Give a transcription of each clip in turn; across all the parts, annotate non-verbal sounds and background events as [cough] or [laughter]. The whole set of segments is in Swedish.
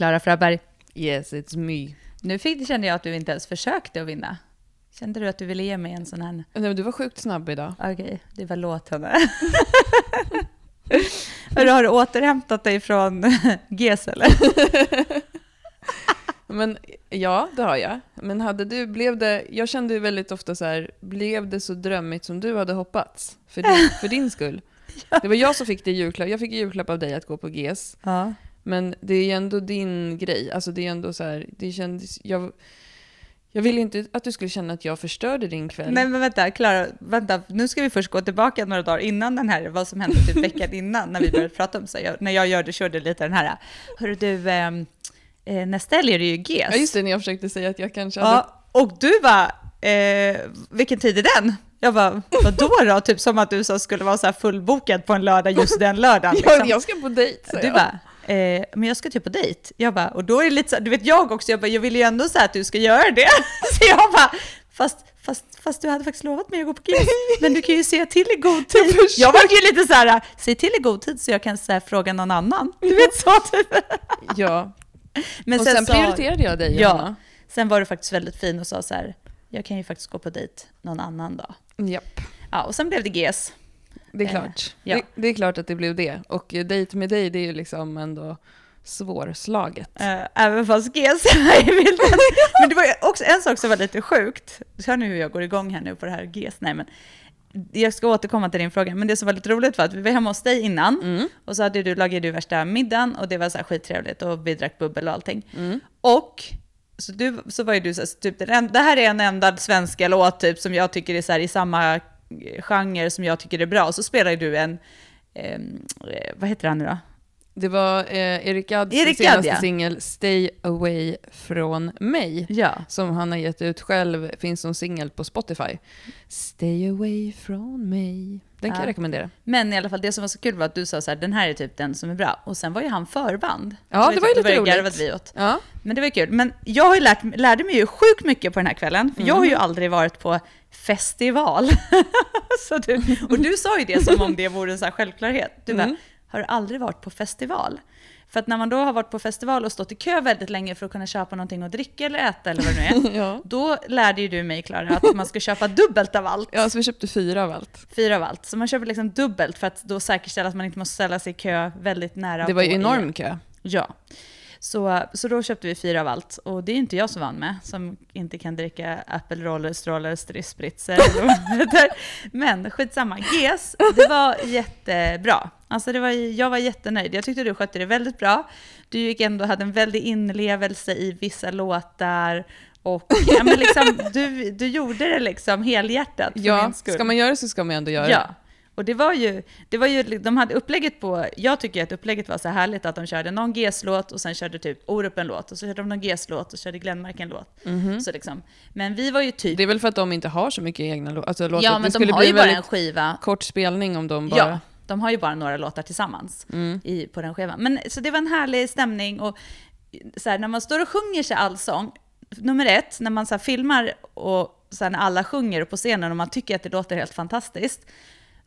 Klara Fröberg. Yes, it's me. Nu fick, kände jag att du inte ens försökte att vinna. Kände du att du ville ge mig en sån här... Nej, men du var sjukt snabb idag. Okej, det var låt henne. [laughs] Hörru, har du återhämtat dig från [laughs] GES eller? [laughs] Men ja, det har jag. Men hade du, blev det, jag kände ju väldigt ofta så här, blev det så drömmigt som du hade hoppats? För din, för din skull. Det var jag som fick det julklapp. Jag fick julklapp av dig att gå på GES. Ja. Men det är ju ändå din grej. Alltså det är ändå så här, det kändes, jag, jag ville inte att du skulle känna att jag förstörde din kväll. Nej men vänta, Klara, vänta, nu ska vi först gå tillbaka några dagar innan den här, vad som hände typ [laughs] veckan innan när vi började prata om så jag, när jag gjorde, körde lite den här, hörru du, ehm, eh, nästa helg är det ju GES. Ja just det, när jag försökte säga att jag kanske hade... Ja, och du bara, eh, vilken tid är den? Jag bara, vadå då? Typ som att du så skulle vara så här fullbokad på en lördag just den lördagen. [laughs] Ja, Liksom. jag ska på dejt, sa Du jag. bara, eh, men jag ska typ på dejt. Jag bara, och då är det lite så här, du vet jag också, jag bara, jag vill ju ändå säga att du ska göra det. [laughs] Så jag bara, fast, fast, fast du hade faktiskt lovat mig att gå på GES, men du kan ju säga till i god tid. Jag var ju lite så här, säg till i god tid så jag kan så här, fråga någon annan. Du vet så typ. Ja, Men och sen, prioriterade jag dig, Ja, Johanna. sen var du faktiskt väldigt fin och sa så här, jag kan ju faktiskt gå på dejt någon annan dag. Japp, Ja, och sen blev det GES. Det är Eh, klart. ja. Det, det är klart att det blev det. Och eh, dejt med dig, det är ju liksom ändå svårslaget. Eh, även fast bilden. [laughs] [laughs] Men det var också en sak som var lite sjukt. Hör nu hur jag går igång här nu på det här GES. Nej, men jag ska återkomma till din fråga. Men det som var lite roligt var att vi var hemma hos dig innan. Mm. Och så hade du, lagade du värsta middagen och det var så här skittrevligt och vi drack bubbel och allting. Mm. Och så, du, så var ju du så här, typ, det här är en enda svenska låt typ, som jag tycker är så här, i samma genre som jag tycker är bra. Och så spelar ju du en, ehm, eh, vad heter han nu då? Det var eh, Erik Gadds Erik Gadd, senaste ja. singel Stay Away Från Mig. Ja. Som han har gett ut själv, finns som singel på Spotify. Stay away från mig. Den kan Ja. jag rekommendera. Men i alla fall, det som var så kul var att du sa så här, den här är typ den som är bra. Och sen var ju han förband. Ja, Så det var ju lite roligt. vi åt. Ja. Men det var ju kul. Men jag har lärt, lärde mig ju sjukt mycket på den här kvällen. För jag har ju Mm. aldrig varit på festival. [laughs] så du, och du sa ju det som om det vore en så här självklarhet. Du bara, Mm. Har du aldrig varit på festival? För att när man då har varit på festival och stått i kö väldigt länge för att kunna köpa någonting att dricka eller äta eller vad det nu är. [laughs] Ja. Då lärde ju du mig, Klara, att man ska köpa dubbelt av allt. ja, så vi köpte fyra av allt. Fyra av allt. Så man köper liksom dubbelt för att då säkerställa att man inte måste ställa sig i kö väldigt nära. Det var ju enorm kö. Ja. Så, så då köpte vi fyra av allt. Och det är inte jag så van med, som inte kan dricka Apple Stroller, Spritzer. det. Men skitsamma. GES, det var jättebra. Alltså det var, jag var jättenöjd. Jag tyckte du skötte det väldigt bra. Du gick ändå hade en väldig inlevelse i vissa låtar. Och ja, men liksom, du, du gjorde det liksom helhjärtat Ja, ska man göra det så ska man ändå göra Ja. Och det var ju, det var ju, de hade upplägget på, jag tycker att upplägget var så härligt att de körde någon GES-låt och sen körde typ Orup en låt och så körde de någon GES-låt och körde Glenmark en låt. Så liksom. Men vi var ju typ. Det är väl för att de inte har så mycket egna lå- alltså, låtar. ja det men de skulle har ju bara en skiva. kort spelning om de bara... Ja, de har ju bara några låtar tillsammans Mm. i, på den skivan. Men så det var en härlig stämning och så här, när man står och sjunger sig allsång, nummer ett, när man så filmar och så när alla sjunger på scenen och man tycker att det låter helt fantastiskt,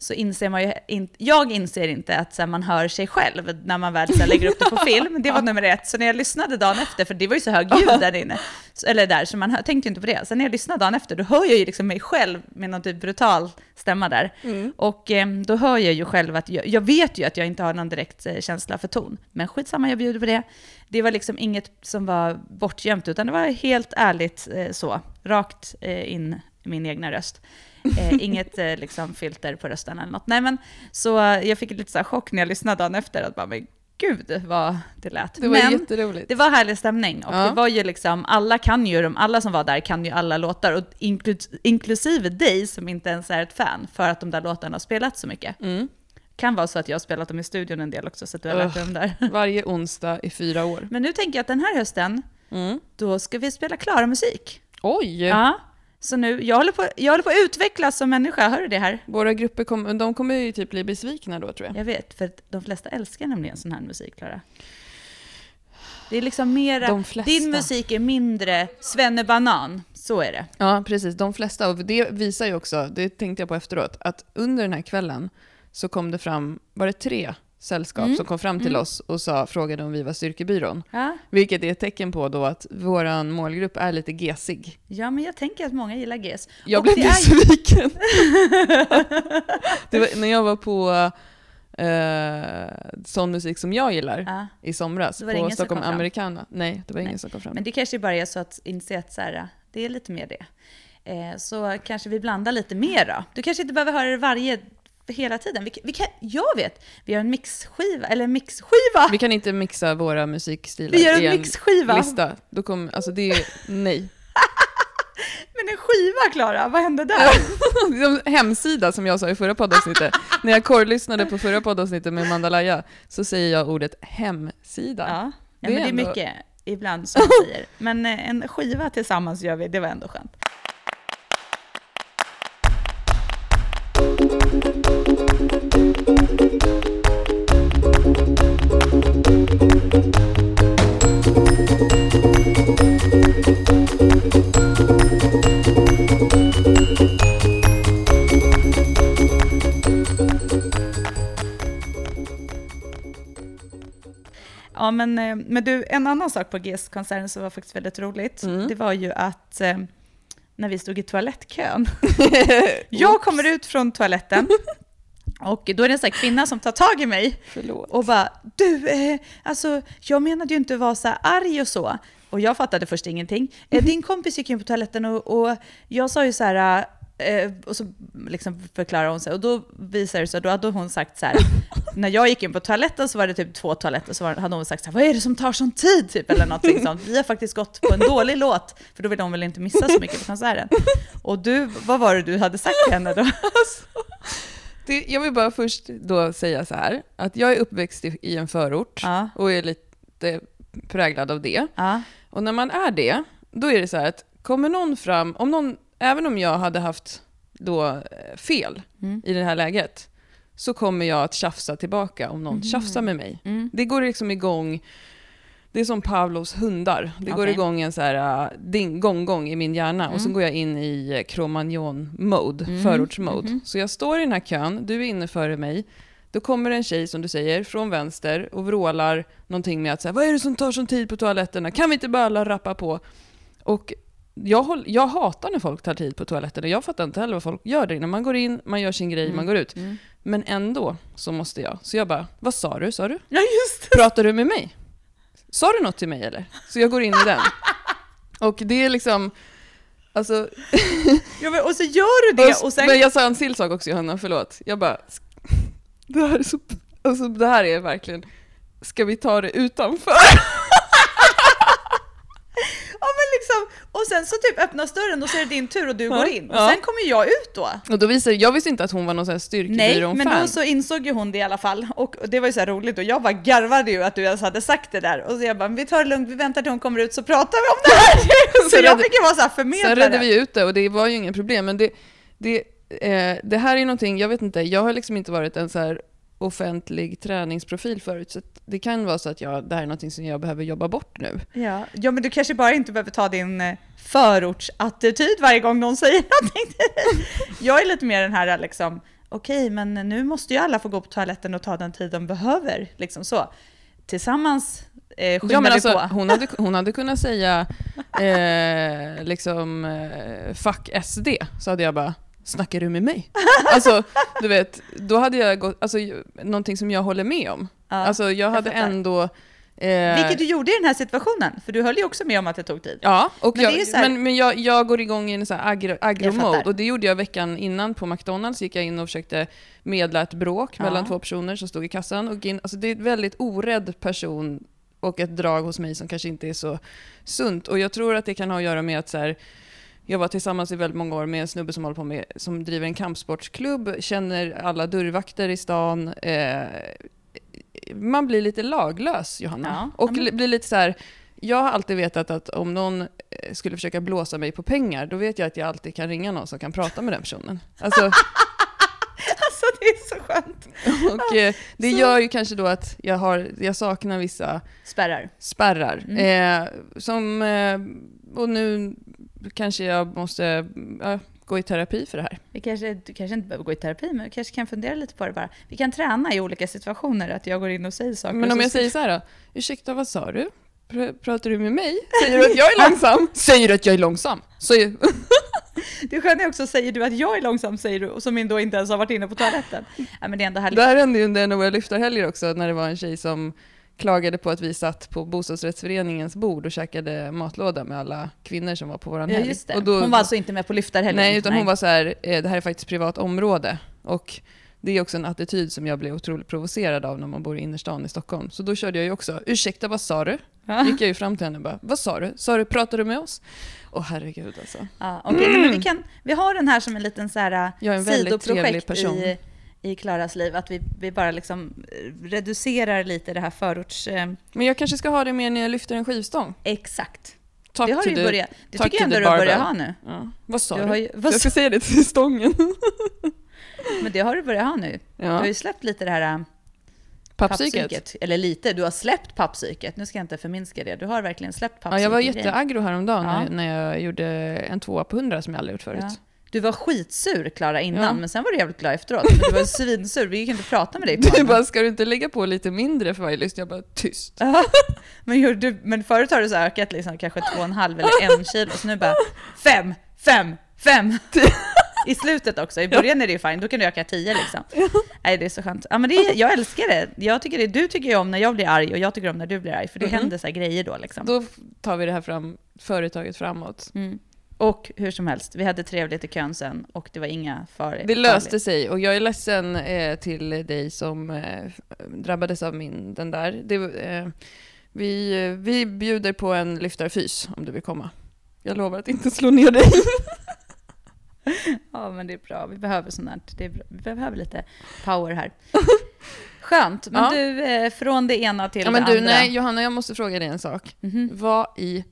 så inser man ju inte, jag inser inte att här, man hör sig själv när man väl så här, lägger upp det på [laughs] film. Det var nummer ett. Så när jag lyssnade dagen efter, för det var ju så hög ljud där inne, så, eller där, så man hör, tänkte ju inte på det. Sen när jag lyssnade dagen efter, då hör jag ju liksom mig själv med någon typ brutal stämma där. Och eh, då hör jag ju själv att, jag, jag vet ju att jag inte har någon direkt eh, känsla för ton. Men skitsamma, jag bjuder på det. Det var liksom inget som var bortgömt, utan det var helt ärligt eh, så, rakt eh, in i min egna röst. Eh, inget eh, liksom filter på rösten eller något. Nej men, så eh, jag fick lite så här chock när jag lyssnade dagen efter, att bara, men gud vad det lät. Det var men jätteroligt. det var härlig stämning och Ja. det var ju liksom, alla kan ju, de, alla som var där kan ju alla låtar, och inklu, inklusive dig som inte ens är ett fan, för att de där låtarna har spelat så mycket. Mm. Kan vara så att jag har spelat dem i studion en del också, så att du har lärt dig dem där. [laughs] Varje onsdag i fyra år. Men nu tänker jag att den här hösten, Mm. då ska vi spela klara musik. Oj! Ja. Så nu, jag håller, på, jag håller på att utvecklas som människa, hör du det här? Våra grupper kom, de kommer ju typ bli besvikna då tror jag. Jag vet, för de flesta älskar nämligen sån här musik, Klara. Det är liksom mera, De flesta. din musik är mindre svennebanan, så är det. Ja, precis. De flesta. Och det visar ju också, det tänkte jag på efteråt, att under den här kvällen så kom det fram, var det tre sällskap Mm. som kom fram till Mm. oss och sa, frågade om vi var styrkebyrån. Ja. Vilket är ett tecken på då att vår målgrupp är lite gesig. ja, men jag tänker att många gillar GES. Jag Och blev är- besviken. [laughs] var, när jag var på eh, sån musik som jag gillar Ja. i somras, på ingen Stockholm? Americana. Nej, det var ingen Nej. som kom fram. Men det kanske bara är så att inse att så här, det är lite mer det. Eh, så kanske vi blandar lite mer då. Du kanske inte behöver höra det varje, hela tiden. Vi, vi kan, jag vet, vi har en mixskiva, eller en mixskiva! Vi kan inte mixa våra musikstilar Vi gör i en en mixskiva! lista. Då kommer, alltså det är, nej. [laughs] Men en skiva Klara, vad hände där? [laughs] Hemsida som jag sa i förra poddavsnittet. [laughs] När jag korrlyssnade på förra poddavsnittet med Mandalaya så säger jag ordet hemsida. Ja, ja Det men är det är ändå- mycket ibland som man säger. Men eh, en skiva tillsammans gör vi, det var ändå skönt. Ja, men, eh, men du, en annan sak på GES-konserten som var faktiskt väldigt roligt, Mm. det var ju att eh, när vi stod i toalettkön, [laughs] jag kommer ut från toaletten och då är det en sån här kvinna som tar tag i mig Förlåt. och bara du, eh, alltså jag menade ju inte att vara så här arg och så. Och jag fattade först ingenting. Eh, din kompis gick in på toaletten och, och jag sa ju så här, eh, och så liksom förklarar hon sig och då visar det sig, då hade hon sagt så här, [laughs] när jag gick in på toaletten så var det typ två toaletter, så var, hade hon sagt så här, vad är det som tar sån tid? Typ, eller någonting sånt. Vi har faktiskt gått på en dålig låt, för då vill hon väl inte missa så mycket på konserten. Och du, vad var det du hade sagt till henne då? [laughs] Det, jag vill bara först då säga så här, att jag är uppväxt i, i en förort Ja, och är lite präglad av det. ja, Och när man är det, då är det så här att kommer någon fram, om någon, även om jag hade haft då eh, fel Mm. i det här läget, så kommer jag att tjafsa tillbaka om någon Mhm. tjafsar med mig. mm. Det går liksom igång, det är som Pavlovs hundar. Det går Okej. igång en så här uh, ding, gong, gong i min hjärna och så Mm. går jag in i eh, Cro-Magnon-mode, Mm. förorts-mode. Mhm. Så jag står i den här kön, du är inne före mig, då kommer en tjej som du säger från vänster och vrålar någonting med att säga vad är det som tar sån tid på toaletterna? Kan vi inte bara alla rappa på? Och jag, håll, jag hatar när folk tar tid på toaletterna. Jag fattar inte heller vad folk gör där inne. Man går in, man gör sin grej, Mm. man går ut. Mm. Men ändå så måste jag. Så jag bara, vad sa du? Sa du? Ja, just det! Pratar du med mig? Sa du något till mig eller? Så jag går in i den. Och det är liksom, alltså... [laughs] Ja, men, och så gör du det och sen... Men jag sa en till sak också Johanna, förlåt. Jag bara, [laughs] det här är så, alltså det här är verkligen, ska vi ta det utanför? [laughs] Liksom, och sen så typ öppnas dörren och så är det din tur och du Ja, går in. Och ja. sen kommer jag ut då. Och då visade jag visste inte att hon var någon sån här Nej, men styrkebyrån-fan. då så insåg ju hon det i alla fall. Och det var ju så här roligt och jag bara garvade ju att du ens hade sagt det där. Och så jag bara, vi tar det lugnt, vi väntar till hon kommer ut så pratar vi om det här. [laughs] så Så jag fick ju vara så här Sen förmedlare. redde vi ut det och det var ju inget problem. Men det, det, eh, det här är någonting, jag vet inte, jag har liksom inte varit en så här offentlig träningsprofil förut. Så det kan vara så att jag, det här är någonting som jag behöver jobba bort nu. Ja. ja, men du kanske bara inte behöver ta din eh, förortsattityd varje gång någon säger [laughs] någonting till dig. Jag är lite mer den här liksom, okej, men nu måste ju alla få gå på toaletten och ta den tid de behöver. Liksom så. Tillsammans eh, skyndar Ja, men alltså, på. hon, hade, hon hade kunnat säga eh, liksom eh, fuck SD, så hade jag bara Snackar du med mig? Alltså, du vet, då hade jag gått, alltså någonting som jag håller med om. Alltså jag hade fattar. ändå... Eh, Vilket du gjorde i den här situationen, för du höll ju också med om att det tog tid. Ja, och Men jag, här- men, men jag, jag går igång i en så agro-mode fattar. och det gjorde jag veckan innan på McDonalds. gick jag in och försökte medla ett bråk Ja. mellan två personer som stod i kassan. Och in, alltså det är ett väldigt orädd person och ett drag hos mig som kanske inte är så sunt. Och jag tror att det kan ha att göra med att så här, jag var tillsammans i väldigt många år med en snubbe som håller på med, som driver en kampsportsklubb, känner alla dörrvakter i stan. Eh, man blir lite laglös, Johanna. Ja, och li- blir lite så här, jag har alltid vetat att om någon eh, skulle försöka blåsa mig på pengar, då vet jag att jag alltid kan ringa någon som kan prata med den personen. Alltså, [laughs] Alltså det är så skönt. och eh, det Så- gör ju kanske då att jag, har, jag saknar vissa Spärrar. spärrar. Mm. Eh, som, eh, och nu kanske jag måste, gå i terapi för det här. Vi kanske, du kanske inte behöver gå i terapi, men vi kanske kan fundera lite på det bara. Vi kan träna i olika situationer, att jag går in och säger saker. Men om jag säger så här då, ursäkta vad sa du? Pr- Pratar du med mig? Säger du att jag är [laughs] långsam? Säger du att jag är långsam? [laughs] Är... Det sköna är också, säger du att jag är långsam, säger du, och som då inte ens har varit inne på toaletten. Ja, men det är ändå härligt. Det här hände ju under en av våra lyftarhelger också, när det var en tjej som klagade på att vi satt på bostadsrättsföreningens bord och käkade matlåda med alla kvinnor som var på våran Ja, helg. det. Och då, hon var alltså inte med på lyftarhelgen? Nej, utan hon var så här, eh, det här är faktiskt privat område. Och det är också en attityd som jag blir otroligt provocerad av när man bor i innerstan i Stockholm. Så då körde jag ju också, ursäkta vad sa du? Ja. Gick jag ju fram till henne och bara, vad sa du? Sa du, pratar du med oss? Åh herregud alltså. Ja, okej, nej, men vi, kan, vi har den här som en liten så här, Jag är en väldigt trevlig person. i, i Klaras liv, att vi, vi bara liksom eh, reducerar lite det här förorts... Eh, Men jag kanske ska ha det mer när jag lyfter en skivstång. exakt. Talk det har du börjat. Det tycker jag ändå du börjar ha nu. Ja. Vad sa Du du? ju, vad, Jag ska säga det till stången. [laughs] Men det har du börjat ha nu. Du har Ja. ju släppt lite det här äh, Pappsyket. pappsyket. Eller lite, du har släppt pappsyket. Nu ska jag inte förminska det. Du har verkligen släppt Ja, pappsyket. jag var jätteaggro häromdagen Ja. när, när jag gjorde en tvåa på hundra som jag aldrig gjort förut. Ja. Du var skitsur Klara innan, Ja. men sen var du jävligt glad efteråt. Men du var svinsur, vi gick inte prata med dig på Du bara, ska du inte lägga på lite mindre för varje lyssning? Jag bara, tyst. Ja, [laughs] men, du, men förut har du så ökat liksom, kanske två och en halv eller en kilo, så nu bara fem, fem, fem. [laughs] I slutet också, i början är det ju fine, då kan du öka tio liksom. Nej det är så skönt. Ja men det är, jag älskar det. Jag tycker det. Du tycker ju om när jag blir arg och jag tycker om när du blir arg, för det Mhm. händer så här grejer då liksom. Då tar vi det här fram, företaget framåt. Mm. Och hur som helst, vi hade trevligt i kön sen och det var inga far Det löste sig och jag är ledsen eh, till dig som eh, drabbades av min, den där. Det, eh, vi, eh, vi bjuder på en lyftarfys om du vill komma. Jag lovar att inte slå ner dig. [laughs] Ja men det är bra, vi behöver sånt här. Det är bra. Vi behöver lite power här. [laughs] Skönt, men Ja. du, eh, från det ena till Ja, men det du, andra. nej Johanna, jag måste fråga dig en sak. Mhm. Vad i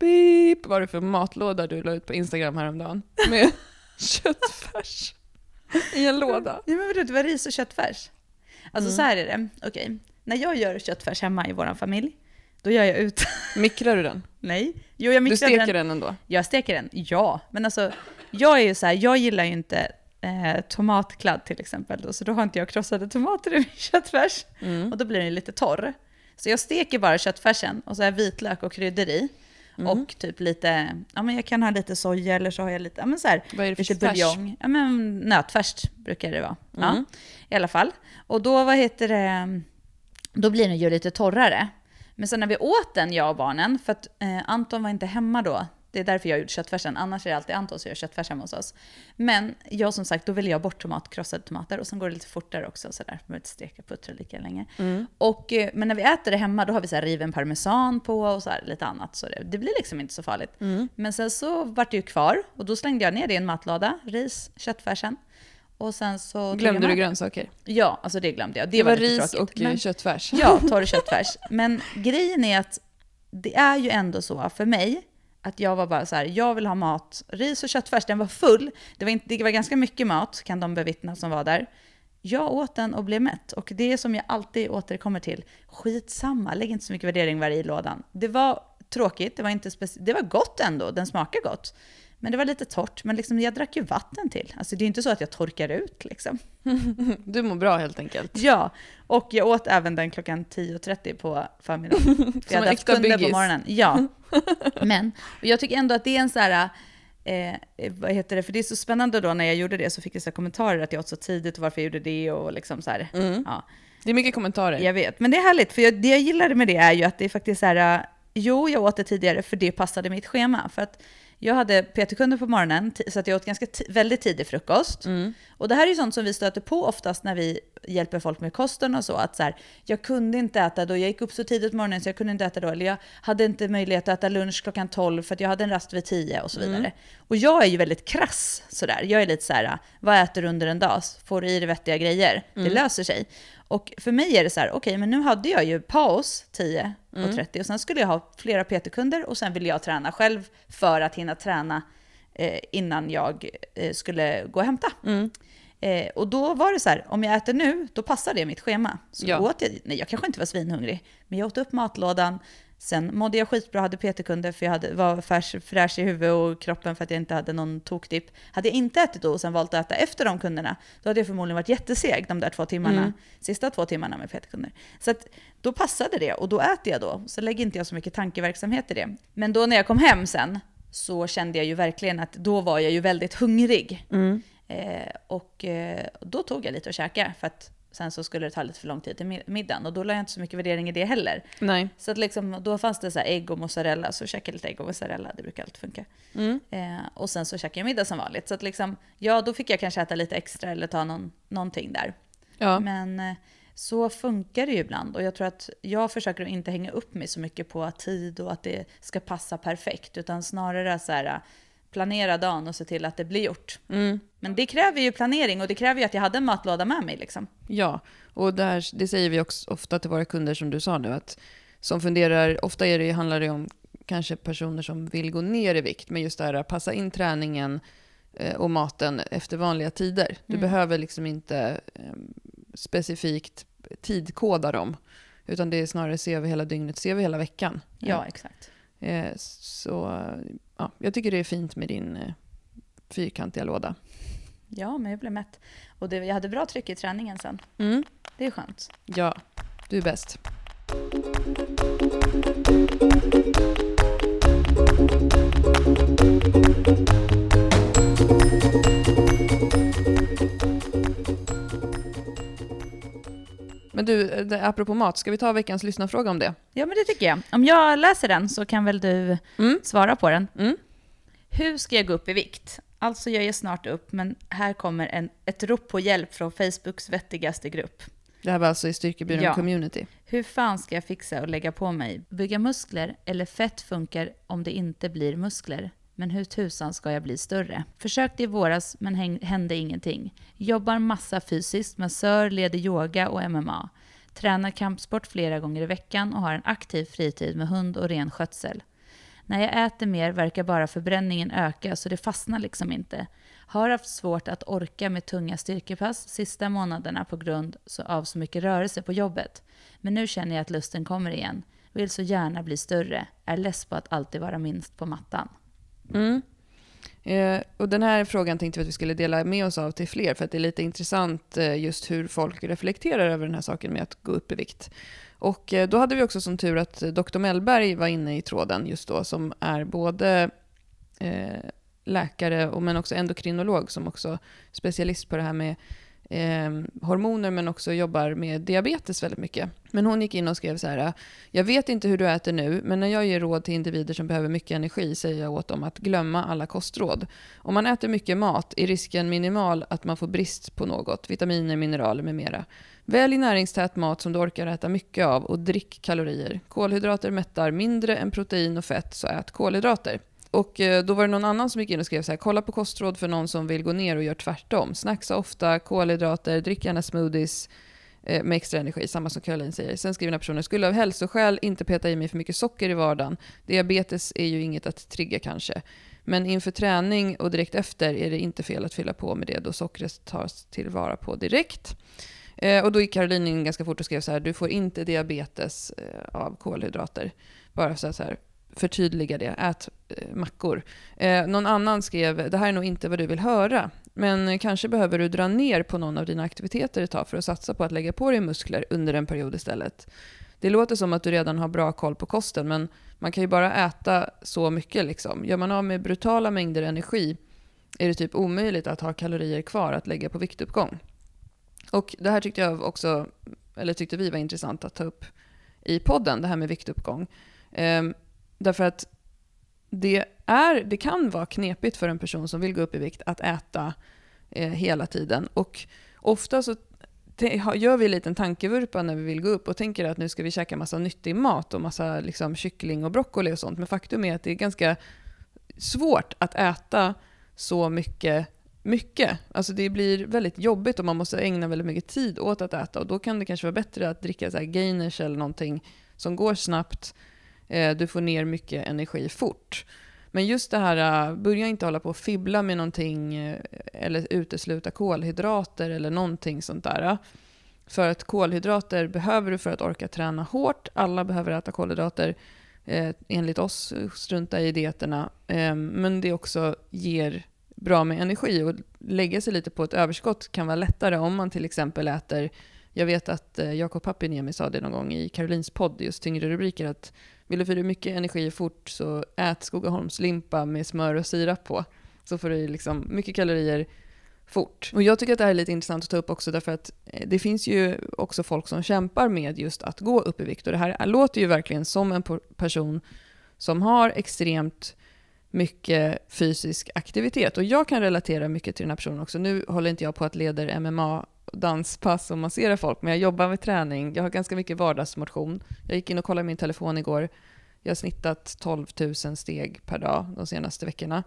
helpip var det för matlåda du la ut på Instagram häromdagen? Med [laughs] köttfärs i en låda. Ja, men vadå, det var ris och köttfärs. Alltså Mm. så här är det, okej. När jag gör köttfärs hemma i vår familj, då gör jag ut... [laughs] Mikrar du den? Nej. Jo, jag Du mixar steker den. den ändå? Jag steker den, ja. Men alltså, jag är ju så här, jag gillar ju inte eh, tomatkladd till exempel. Då, så då har inte jag krossade tomater i min köttfärs. Mm. Och då blir den ju lite torr. Så jag steker bara köttfärsen och så har jag vitlök och kryddor i. Mm. Och typ lite, ja men jag kan ha lite soja eller så har jag lite, ja men så här, Vad är det för lite färs? buljong. Ja men nötfärs brukar det vara. Ja, Mm. i alla fall. Och då, vad heter det, då blir den ju lite torrare. Men sen när vi åt den, jag och barnen, för att eh, Anton var inte hemma då. Det är därför jag gjorde köttfärsen, annars är det alltid Anton som gör köttfärs hemma hos oss. Men jag som sagt, då ville jag bort tomat, krossade tomater och sen går det lite fortare också sådär. Man inte steka puttra lika länge. Mm. Och, eh, men när vi äter det hemma, då har vi så riven parmesan på och så här lite annat. Så det, det blir liksom inte så farligt. Mm. Men sen så vart det ju kvar och då slängde jag ner det i en matlåda, ris, köttfärsen. Och sen så... Glömde du grönsaker? Ja, alltså det glömde jag. Det, Det var, var ris tråkigt. och Men- köttfärs. Ja, [laughs] torr köttfärs. Men grejen är att det är ju ändå så för mig att jag var bara så här, jag vill ha mat, ris och köttfärs, den var full. Det var, inte, det var ganska mycket mat, kan de bevittna som var där. Jag åt den och blev mätt. Och det är som jag alltid återkommer till, skitsamma, lägg inte så mycket värdering var i lådan. Det var tråkigt, det var, inte speci- det var gott ändå, den smakar gott. Men det var lite torrt, men liksom, jag drack ju vatten till. Alltså det är inte så att jag torkar ut liksom. [laughs] Du mår bra helt enkelt. Ja, och jag åt även den klockan 10.30 på förmiddagen. [laughs] För Som jag hade en haft äkta kunder på morgonen. Ja, [laughs] men och jag tycker ändå att det är en så här, eh, vad heter det, för det är så spännande då när jag gjorde det så fick jag så här kommentarer att jag åt så tidigt och varför jag gjorde det och liksom så här. Mm. Ja, Det är mycket kommentarer. jag vet, men det är härligt för jag, det jag gillade med det är ju att det är faktiskt så här, eh, jo jag åt det tidigare för det passade mitt schema. För att jag hade PT-kunder på morgonen så att jag åt ganska väldigt tidig frukost. Mm. Och det här är ju sånt som vi stöter på oftast när vi hjälper folk med kosten och så. Att så här, jag kunde inte äta då, jag gick upp så tidigt på morgonen så jag kunde inte äta då. Eller jag hade inte möjlighet att äta lunch klockan 12 för att jag hade en rast vid 10 och så vidare. Och jag är ju väldigt krass sådär. Jag är lite så här, vad äter du under en dag? Får du i dig vettiga grejer? Det löser sig. Och för mig är det så här, okej men nu hade jag ju paus 10 och 30 och sen skulle jag ha flera PT-kunder och sen ville jag träna själv för att hinna träna eh, innan jag eh, skulle gå och hämta. Mm. Eh, och då var det så här, om jag äter nu, då passar det mitt schema. Så Ja. åt jag, nej jag kanske inte var svinhungrig, men jag åt upp matlådan, Sen mådde jag skitbra, hade PT-kunder för jag hade, var fräsch, fräsch i huvudet och kroppen för att jag inte hade någon tokdipp. Hade jag inte ätit då och sen valt att äta efter de kunderna, då hade jag förmodligen varit jätteseg de där två timmarna, Mm. sista två timmarna med PT-kunder. Så att då passade det och då äter jag då. Så lägger inte jag så mycket tankeverksamhet i det. Men då när jag kom hem sen så kände jag ju verkligen att då var jag ju väldigt hungrig. Mm. Eh, och eh, då tog jag lite och käkade för att sen så skulle det ta lite för lång tid till mid- middagen och då la jag inte så mycket värdering i det heller. Nej. Så att liksom, då fanns det så här ägg och mozzarella, så käkade jag lite ägg och mozzarella, det brukar alltid funka. Mm. Eh, och sen så käkade jag middag som vanligt. Så att liksom, ja då fick jag kanske äta lite extra eller ta någon, någonting där. Ja. Men eh, så funkar det ju ibland och jag tror att jag försöker att inte hänga upp mig så mycket på tid och att det ska passa perfekt utan snarare så här planera dagen och se till att det blir gjort. Mm. Men det kräver ju planering och det kräver ju att jag hade en matlåda med mig liksom. Ja, och där, det säger vi också ofta till våra kunder som du sa nu, att som funderar, ofta är det, handlar det om kanske personer som vill gå ner i vikt, men just det här att passa in träningen eh, och maten efter vanliga tider. Du Mm. behöver liksom inte eh, specifikt tidkoda dem, utan det är snarare se över hela dygnet, se över hela veckan. Ja, exakt. Eh, så ja, jag tycker det är fint med din eh, fyrkantiga låda. Ja, men jag blev mätt. Och det, jag hade bra tryck i träningen sen. Mm. Det är skönt. Ja, du är bäst. Men du, eh, det- apropå mat, ska vi ta veckans lyssnarfråga om det? Ja, men det tycker jag. Om jag läser den så kan väl du Mm. svara på den. Mm. Hur ska jag gå upp i vikt? Alltså jag ger snart upp, men här kommer en, ett rop på hjälp från Facebooks vettigaste grupp. Det här var alltså i Styrkebyrån Ja. Community. Hur fan ska jag fixa och lägga på mig? Bygga muskler eller fett funkar om det inte blir muskler. Men hur tusan ska jag bli större? Försökte i våras men häng- hände ingenting. Jobbar massa fysiskt, massör, leder yoga och MMA. Tränar kampsport flera gånger i veckan och har en aktiv fritid med hund och ren skötsel. När jag äter mer verkar bara förbränningen öka så det fastnar liksom inte. Har haft svårt att orka med tunga styrkepass sista månaderna på grund av så mycket rörelse på jobbet. Men nu känner jag att lusten kommer igen. Vill så gärna bli större. Är less på att alltid vara minst på mattan. Mm. Eh, och den här frågan tänkte vi att vi skulle dela med oss av till fler, för att det är lite intressant eh, just hur folk reflekterar över den här saken med att gå upp i vikt. Och eh, då hade vi också som tur att eh, Dr. Mellberg var inne i tråden just då, som är både eh, läkare och men också endokrinolog, som också specialist på det här med eh, hormoner, men också jobbar med diabetes väldigt mycket. Men hon gick in och skrev så här, jag vet inte hur du äter nu, men när jag ger råd till individer som behöver mycket energi säger jag åt dem att glömma alla kostråd. Om man äter mycket mat är risken minimal att man får brist på något, vitaminer, mineraler med mera. Välj näringstät mat som du orkar äta mycket av och drick kalorier. Kolhydrater mättar mindre än protein och fett, så ät kolhydrater. Och eh, då var det någon annan som gick in och skrev så här, kolla på kostråd för någon som vill gå ner och gör tvärtom. Snacksa ofta, kolhydrater, drick gärna smoothies eh, med extra energi, samma som Caroline säger. Sen skriver den här personen, skulle av hälsoskäl inte peta i mig för mycket socker i vardagen. Diabetes är ju inget att trigga kanske. Men inför träning och direkt efter är det inte fel att fylla på med det då sockret tas tillvara på direkt. Eh, och då gick Caroline in ganska fort och skrev så här, du får inte diabetes eh, av kolhydrater. Bara så här, så här förtydliga det, ät eh, mackor. Eh, någon annan skrev, det här är nog inte vad du vill höra, men kanske behöver du dra ner på någon av dina aktiviteter ett tag för att satsa på att lägga på dig muskler under en period istället. Det låter som att du redan har bra koll på kosten, men man kan ju bara äta så mycket. Liksom. Gör man av med brutala mängder energi är det typ omöjligt att ha kalorier kvar att lägga på viktuppgång. Och det här tyckte jag också, eller tyckte vi var intressant att ta upp i podden, det här med viktuppgång. Ehm, därför att det, är, det kan vara knepigt för en person som vill gå upp i vikt att äta eh, hela tiden. Och ofta så gör vi en liten tankevurpa när vi vill gå upp och tänker att nu ska vi käka massa nyttig mat och massa liksom, kyckling och broccoli och sånt. Men faktum är att det är ganska svårt att äta så mycket mycket. Alltså det blir väldigt jobbigt och man måste ägna väldigt mycket tid åt att äta och då kan det kanske vara bättre att dricka så här gainers eller någonting som går snabbt. Eh, du får ner mycket energi fort. Men just det här, eh, börja inte hålla på och fibbla med någonting eh, eller utesluta kolhydrater eller någonting sånt där. För att kolhydrater behöver du för att orka träna hårt. Alla behöver äta kolhydrater. eh, enligt oss, strunta i dieterna. Eh, men det också ger bra med energi och lägga sig lite på ett överskott kan vara lättare om man till exempel äter jag vet att eh, Jakob Papiniemi sa det någon gång i Karolins podd, just tyngre rubriker, att vill du få mycket energi fort så ät Skogaholmslimpa med smör och sirap på. Så får du liksom mycket kalorier fort. Och jag tycker att det här är lite intressant att ta upp också därför att eh, det finns ju också folk som kämpar med just att gå upp i vikt och det här låter ju verkligen som en person som har extremt mycket fysisk aktivitet. Och jag kan relatera mycket till den här personen också. Nu håller inte jag på att leda MMA danspass och massera folk, men jag jobbar med träning. Jag har ganska mycket vardagsmotion. Jag gick in och kollade min telefon igår. Jag har snittat 12 000 steg per dag de senaste veckorna.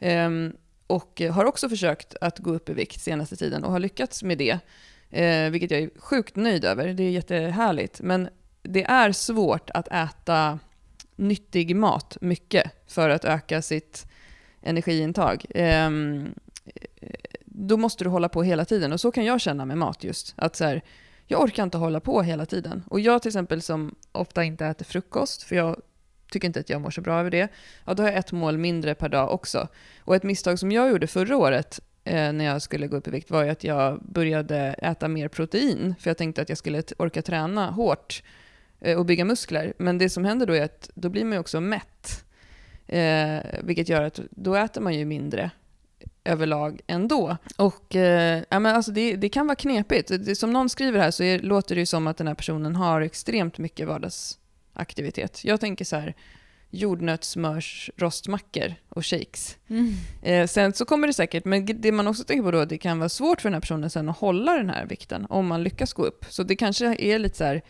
Um, och har också försökt att gå upp i vikt senaste tiden och har lyckats med det. Eh, vilket jag är sjukt nöjd över. Det är jättehärligt. Men det är svårt att äta nyttig mat mycket för att öka sitt energiintag. Eh, då måste du hålla på hela tiden. Och så kan jag känna med mat just. Att så här, jag orkar inte hålla på hela tiden. Och jag till exempel som ofta inte äter frukost, för jag tycker inte att jag mår så bra över det, ja då har jag ett mål mindre per dag också. Och ett misstag som jag gjorde förra året eh, när jag skulle gå upp i vikt var ju att jag började äta mer protein, för jag tänkte att jag skulle orka träna hårt eh, och bygga muskler. Men det som händer då är att då blir man ju också mätt. Eh, vilket gör att då äter man ju mindre överlag ändå. Och eh, ja, men alltså det, det kan vara knepigt. Det, som någon skriver här så är, låter det ju som att den här personen har extremt mycket vardagsaktivitet. Jag tänker så här, jordnötssmörsrostmackor och shakes. Mm. Eh, sen så kommer det säkert, men det man också tänker på då, det kan vara svårt för den här personen sen att hålla den här vikten om man lyckas gå upp. Så det kanske är lite så här,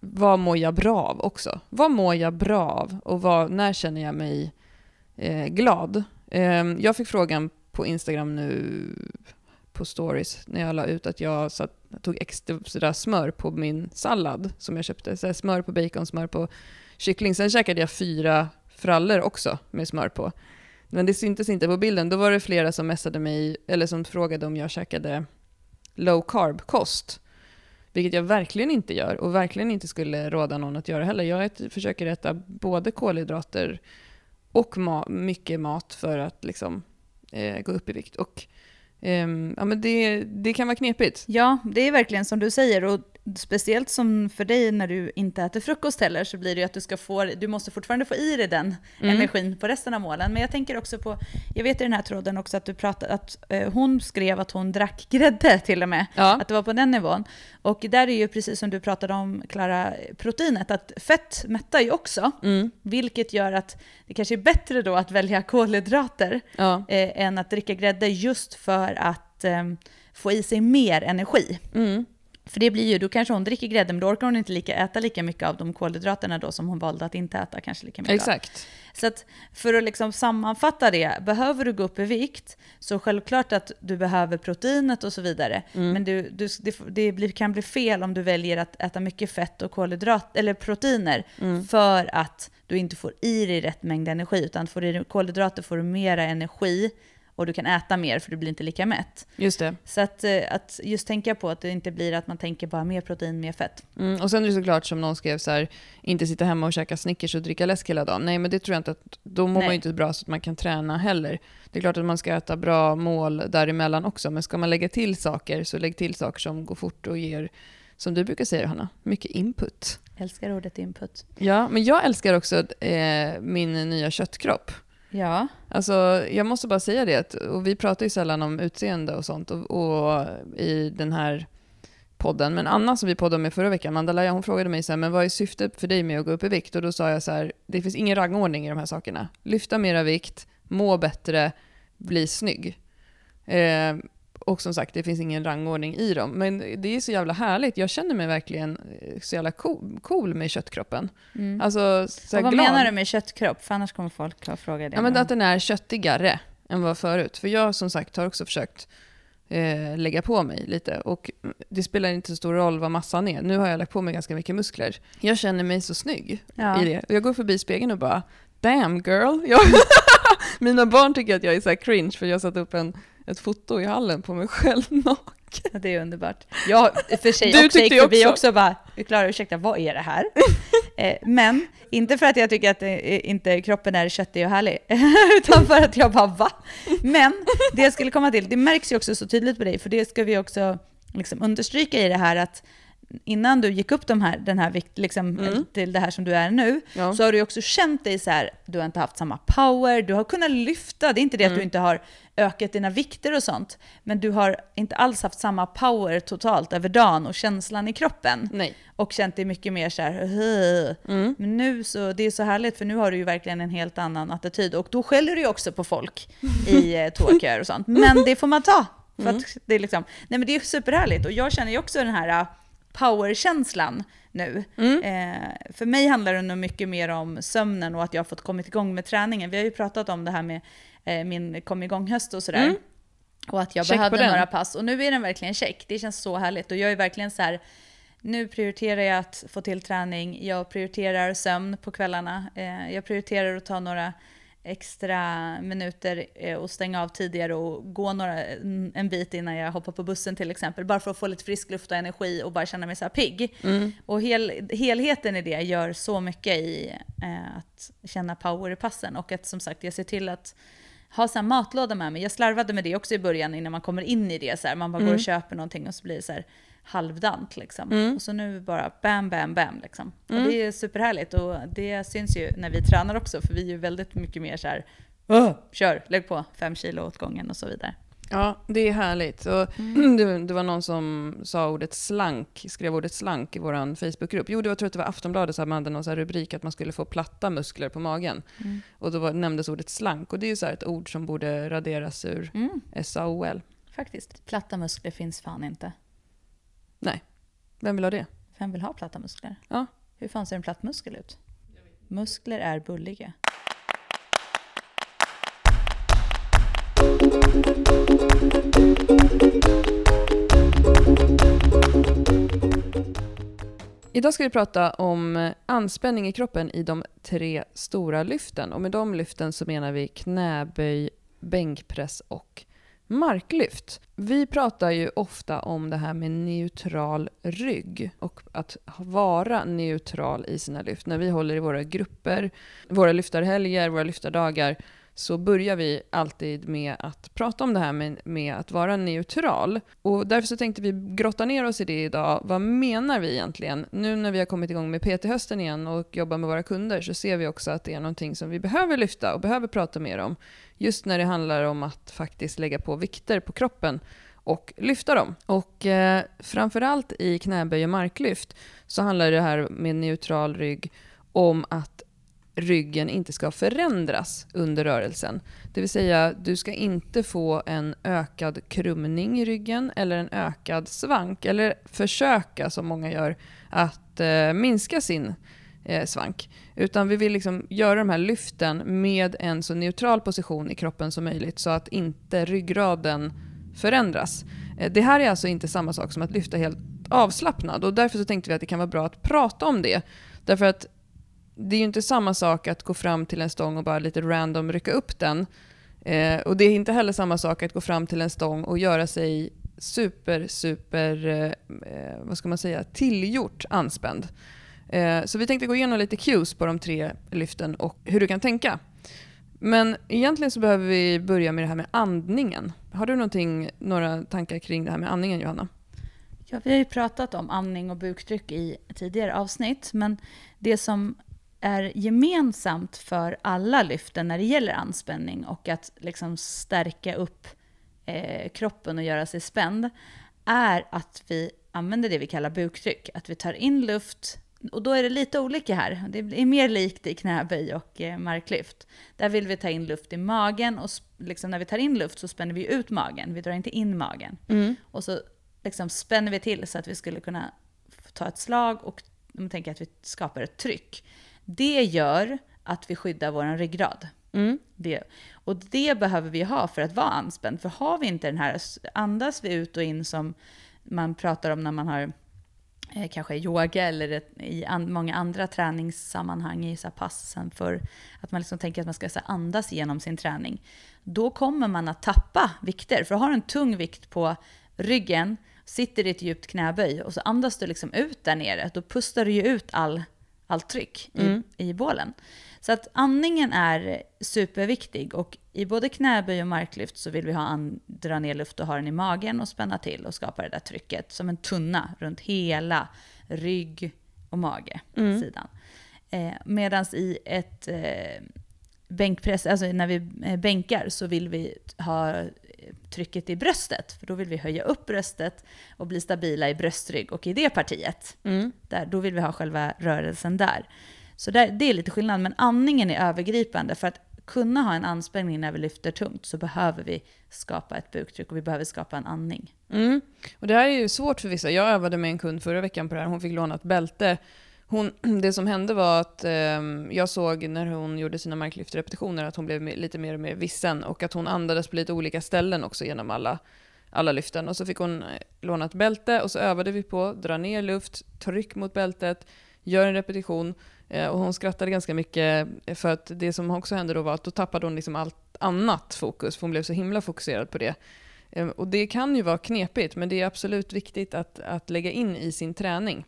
vad mår jag bra av också? Vad mår jag bra av och vad, när känner jag mig eh, glad? Ehm, jag fick frågan på Instagram nu på stories när jag la ut att jag satt, tog extra smör på min sallad som jag köpte. Så smör på bacon, smör på kyckling. Sen käkade jag fyra frallor också med smör på. Men det syntes inte på bilden. Då var det flera som messade mig, eller som frågade om jag käkade low carb-kost. Vilket jag verkligen inte gör och verkligen inte skulle råda någon att göra heller. Jag försöker äta både kolhydrater och ma mycket mat för att liksom, eh, gå upp i vikt. Och, eh, ja, men det, det kan vara knepigt. Ja, det är verkligen som du säger. Och speciellt som för dig när du inte äter frukost heller så blir det ju att du ska få, du måste fortfarande få i dig den mm. energin på resten av målen. Men jag tänker också på, jag vet i den här tråden också att du pratade, att eh, hon skrev att hon drack grädde [laughs] till och med. Ja. Att det var på den nivån. Och där är ju precis som du pratade om Klara, proteinet, att fett mättar ju också. Mm. Vilket gör att det kanske är bättre då att välja kolhydrater ja. eh, än att dricka grädde just för att eh, få i sig mer energi. Mm. För det blir ju, då kanske hon dricker grädde, men då orkar hon inte lika, äta lika mycket av de kolhydraterna då som hon valde att inte äta kanske lika mycket Exakt. Av. Så att för att liksom sammanfatta det, behöver du gå upp i vikt, så självklart att du behöver proteinet och så vidare. Mm. Men du, du, det, det blir, kan bli fel om du väljer att äta mycket fett och kolhydrat, eller proteiner, mm. för att du inte får i dig rätt mängd energi, utan får du kolhydrater får du mera energi och du kan äta mer för du blir inte lika mätt. Just det. Så att, eh, att just tänka på att det inte blir att man tänker bara mer protein, mer fett. Mm, och sen är det såklart som någon skrev så här, inte sitta hemma och käka Snickers och dricka läsk hela dagen. Nej men det tror jag inte att, då mår Nej. man ju inte bra så att man kan träna heller. Det är klart att man ska äta bra mål däremellan också, men ska man lägga till saker så lägg till saker som går fort och ger som du brukar säga Hanna, mycket input. Jag älskar ordet input. Ja, men jag älskar också eh, min nya köttkropp. Ja. Alltså, jag måste bara säga det, och vi pratar ju sällan om utseende och sånt och, och i den här podden. Men Anna som vi poddade med förra veckan, Mandalaya, hon frågade mig så här, men vad är syftet för dig med att gå upp i vikt? Och då sa jag så här, det finns ingen rangordning i de här sakerna. Lyfta mera vikt, må bättre, bli snygg. Eh, och som sagt, det finns ingen rangordning i dem. Men det är så jävla härligt. Jag känner mig verkligen eh, så jävla cool, cool med köttkroppen. Mm. Alltså, så och vad glad. menar du med köttkropp? För annars kommer folk att fråga det. Ja, men att den är köttigare än vad förut. För jag som sagt har också försökt eh, lägga på mig lite. Och det spelar inte så stor roll vad massan är. Nu har jag lagt på mig ganska mycket muskler. Jag känner mig så snygg ja. i det. Jag går förbi spegeln och bara Damn girl! Jag [laughs] Mina barn tycker att jag är så cringe för jag satt upp en ett foto i hallen på mig själv [laughs] naken. Ja, Det är underbart. Jag för sig [laughs] Du också tyckte gick förbi också. också bara, Klara ursäkta, vad är det här? [laughs] eh, men, inte för att jag tycker att eh, inte kroppen är köttig och härlig, utan för att jag bara va? Men det jag skulle komma till, det märks ju också så tydligt på dig, för det ska vi också liksom understryka i det här att innan du gick upp de här, den här vikt, liksom, Mm. till det här som du är nu, Ja. så har du också känt dig så här, du har inte haft samma power, du har kunnat lyfta, det är inte det att Mm. du inte har ökat dina vikter och sånt, men du har inte alls haft samma power totalt över dagen och känslan i kroppen. Nej. Och känt dig mycket mer så här. Mm. men nu så, det är så härligt för nu har du ju verkligen en helt annan attityd och då skäller du ju också på folk i [laughs] eh, toaköer och sånt. Men det får man ta. För Mm. att det är liksom, nej men det är superhärligt och jag känner ju också den här powerkänslan nu. Mm. Eh, för mig handlar det nog mycket mer om sömnen och att jag har fått kommit igång med träningen. Vi har ju pratat om det här med eh, min kom igång-höst och sådär. Mm. Och att jag Check behövde några pass. Och nu är den verkligen check. Det känns så härligt. Och jag är verkligen så här, nu prioriterar jag att få till träning. Jag prioriterar sömn på kvällarna. Eh, jag prioriterar att ta några extra minuter eh, och stänga av tidigare och gå några, en en bit innan jag hoppar på bussen till exempel. Bara för att få lite frisk luft och energi och bara känna mig så här pigg. Mm. Och hel, helheten i det gör så mycket i eh, att känna power i passen. Och att som sagt, jag ser till att ha så matlåda med mig. Jag slarvade med det också i början innan man kommer in i det. Så här. Man bara går och köper någonting och så blir det så här halvdant. Liksom. Mm. Och så nu bara bam, bam, bam. Liksom. Och det är superhärligt och det syns ju när vi tränar också. För vi är ju väldigt mycket mer så här, "Åh, kör, lägg på fem kilo åt gången och så vidare. Ja, det är härligt. Och [clears throat] det, det var någon som sa ordet slank, skrev ordet slank i vår Facebookgrupp. Jo, det var, jag tror att det var Aftonbladet som hade någon så rubrik att man skulle få platta muskler på magen. Och då var, nämndes ordet slank. Och det är ju så här ett ord som borde raderas ur Mm, SAOL. faktiskt. Platta muskler finns fan inte. Nej, vem vill ha det? Vem vill ha platta muskler? Ja. Hur fan ser en platt muskel ut? Muskler är bulliga. Idag ska vi prata om anspänning i kroppen i de tre stora lyften. Och med de lyften så menar vi knäböj, bänkpress och marklyft. Vi pratar ju ofta om det här med neutral rygg och att vara neutral i sina lyft. När vi håller i våra grupper, våra lyftarhelger, våra lyftardagar så börjar vi alltid med att prata om det här med, med att vara neutral. Och därför så tänkte vi grotta ner oss i det idag. Vad menar vi egentligen? Nu när vi har kommit igång med PT-hösten igen och jobbar med våra kunder så ser vi också att det är någonting som vi behöver lyfta och behöver prata mer om. Just när det handlar om att faktiskt lägga på vikter på kroppen och lyfta dem. Och eh, framförallt i knäböj och marklyft så handlar det här med neutral rygg om att ryggen inte ska förändras under rörelsen. Det vill säga, du ska inte få en ökad krumning i ryggen eller en ökad svank, eller försöka, som många gör, att eh, minska sin eh, svank. Utan vi vill liksom göra de här lyften med en så neutral position i kroppen som möjligt så att inte ryggraden förändras. Eh, det här är alltså inte samma sak som att lyfta helt avslappnad och därför så tänkte vi att det kan vara bra att prata om det. Därför att det är ju inte samma sak att gå fram till en stång och bara lite random rycka upp den. Eh, och det är inte heller samma sak att gå fram till en stång och göra sig super, super, eh, eh, vad ska man säga, tillgjort anspänd. Eh, så vi tänkte gå igenom lite cues på de tre lyften och hur du kan tänka. Men egentligen så behöver vi börja med det här med andningen. Har du någonting, några tankar kring det här med andningen Johanna? Ja, vi har ju pratat om andning och buktryck i tidigare avsnitt, men det som är gemensamt för alla lyften när det gäller anspänning och att liksom stärka upp eh, kroppen och göra sig spänd är att vi använder det vi kallar buktryck. Att vi tar in luft, och då är det lite olika här. Det är mer likt i knäböj och eh, marklyft. Där vill vi ta in luft i magen och liksom när vi tar in luft så spänner vi ut magen. Vi drar inte in magen. Och så liksom spänner vi till så att vi skulle kunna ta ett slag och tänker att vi skapar ett tryck. Det gör att vi skyddar vår ryggrad. Mm. Det. Och det behöver vi ha för att vara anspänd. För har vi inte den här, andas vi ut och in som man pratar om när man har eh, kanske yoga eller ett, i an, många andra träningssammanhang i så här passen för att man liksom tänker att man ska här, andas igenom sin träning. Då kommer man att tappa vikter. För har du en tung vikt på ryggen, sitter i ett djupt knäböj och så andas du liksom ut där nere. Då pustar du ju ut all, allt tryck i, Mm. i bålen. Så att andningen är superviktig och i både knäböj och marklyft så vill vi ha dra ner luft och ha den i magen och spänna till och skapa det där trycket som en tunna runt hela rygg och mage, Mm. sidan. Eh, Medan i ett eh, bänkpress, alltså när vi eh, bänkar så vill vi ha trycket i bröstet, för då vill vi höja upp bröstet och bli stabila i bröstrygg. Och i det partiet, Mm. där, då vill vi ha själva rörelsen där. Så där, det är lite skillnad, men andningen är övergripande. För att kunna ha en anspänning när vi lyfter tungt så behöver vi skapa ett buktryck och vi behöver skapa en andning. Mm. Och det här är ju svårt för vissa. Jag övade med en kund förra veckan på det här. Hon fick låna ett bälte. Hon, [clears throat] det som hände var att eh, jag såg när hon gjorde sina marklyftrepetitioner att hon blev lite mer och mer vissen och att hon andades på lite olika ställen också genom alla, alla lyften. Och så fick hon eh, låna ett bälte och så övade vi på dra ner luft, tryck mot bältet, gör en repetition. Eh, och hon skrattade ganska mycket eh, för att det som också hände då var att då tappade hon liksom allt annat fokus för hon blev så himla fokuserad på det. Eh, Och det kan ju vara knepigt, men det är absolut viktigt att, att lägga in i sin träning.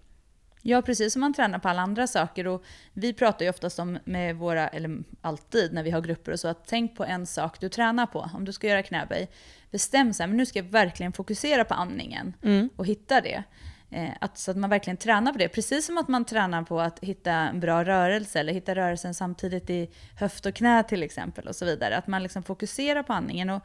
Ja, precis som man tränar på alla andra saker. Och vi pratar ju oftast om med våra, eller alltid när vi har grupper och så, att tänk på en sak du tränar på. Om du ska göra knäböj, bestäm så här, men nu ska jag verkligen fokusera på andningen och hitta det. Eh, att, så att man verkligen tränar på det. Precis som att man tränar på att hitta en bra rörelse eller hitta rörelsen samtidigt i höft och knä till exempel och så vidare. Att man liksom fokuserar på andningen. Och,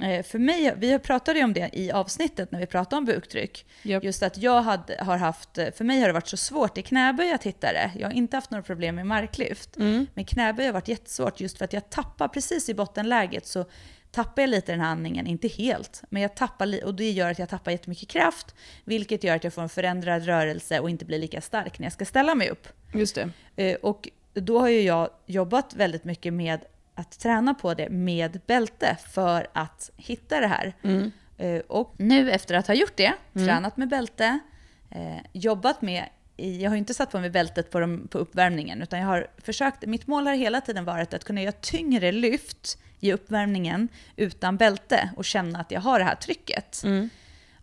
för mig, vi pratade ju om det i avsnittet när vi pratade om buktryck. Japp. Just att jag hade, har haft, för mig har det varit så svårt i knäböj att hitta det. Jag har inte haft några problem med marklyft. Mm. Men knäböj har varit jättesvårt just för att jag tappar precis i bottenläget så tappar jag lite den här andningen, inte helt, men jag tappar och det gör att jag tappar jättemycket kraft, vilket gör att jag får en förändrad rörelse och inte blir lika stark när jag ska ställa mig upp. Just det. Eh, Och då har ju jag jobbat väldigt mycket med att träna på det med bälte för att hitta det här. Mm. Eh, Och nu efter att ha gjort det, tränat med bälte, eh, jobbat med, i, jag har inte satt på mig bältet på, de, på uppvärmningen, utan jag har försökt, mitt mål har hela tiden varit att kunna göra tyngre lyft i uppvärmningen utan bälte och känna att jag har det här trycket. Mm.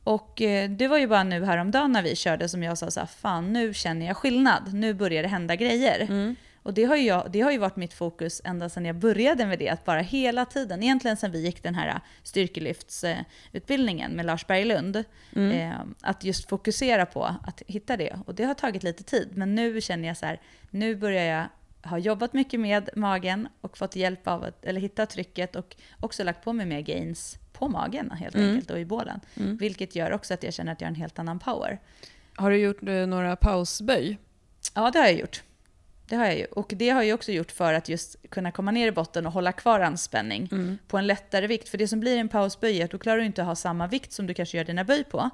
Och eh, det var ju bara nu häromdagen när vi körde som jag sa så här, fan nu känner jag skillnad, nu börjar det hända grejer. Mm. Och det har, ju jag, det har ju varit mitt fokus ända sedan jag började med det, att bara hela tiden, egentligen sedan vi gick den här styrkelyftsutbildningen med Lars Berglund, Mm. eh, att just fokusera på att hitta det. Och det har tagit lite tid, men nu känner jag så här, nu börjar jag ha jobbat mycket med magen och fått hjälp av att eller hitta trycket och också lagt på mig mer gains på magen helt Mm. enkelt och i bålen. Vilket gör också att jag känner att jag har en helt annan power. Har du gjort eh, några pausböj? Ja, det har jag gjort. Det har jag ju. Och det har jag också gjort för att just kunna komma ner i botten och hålla kvar anspänning Mm. på en lättare vikt. För det som blir en pausböj är att då klarar du inte att ha samma vikt som du kanske gör dina böj på.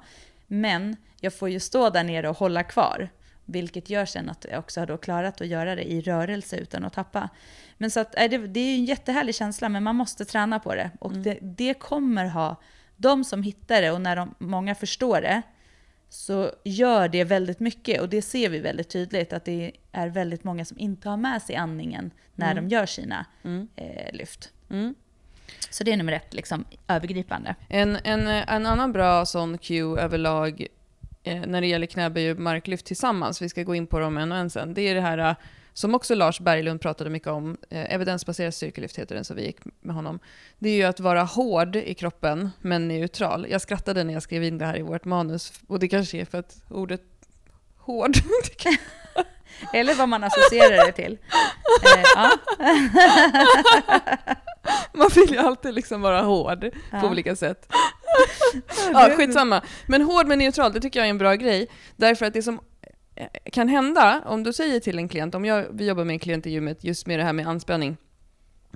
Men jag får ju stå där nere och hålla kvar. Vilket gör sen att jag också har då klarat att göra det i rörelse utan att tappa. Men så att, det, det är ju en jättehärlig känsla, men man måste träna på det. Och det, det kommer ha, de som hittar det och när de, många förstår det, så gör det väldigt mycket. Och det ser vi väldigt tydligt, att det är väldigt många som inte har med sig andningen när de gör sina eh, lyft. Mm. Så det är nummer ett, liksom övergripande. En, en, en annan bra sån cue överlag eh, när det gäller knäböj och marklyft tillsammans, vi ska gå in på dem en och en sen, det är det här som också Lars Berglund pratade mycket om, eh, evidensbaserad styrkelyft heter den, så vi gick med honom. Det är ju att vara hård i kroppen, men neutral. Jag skrattade när jag skrev in det här i vårt manus, och det kanske är för att ordet hård, [laughs] Eller vad man associerar det till. Eh, ja. [laughs] man vill ju alltid liksom vara hård på Ja. olika sätt. [laughs] Ja, skitsamma. Men hård men neutral, det tycker jag är en bra grej. Därför att det som kan hända, om du säger till en klient, om jag, vi jobbar med en klient i gymmet just med det här med anspänning,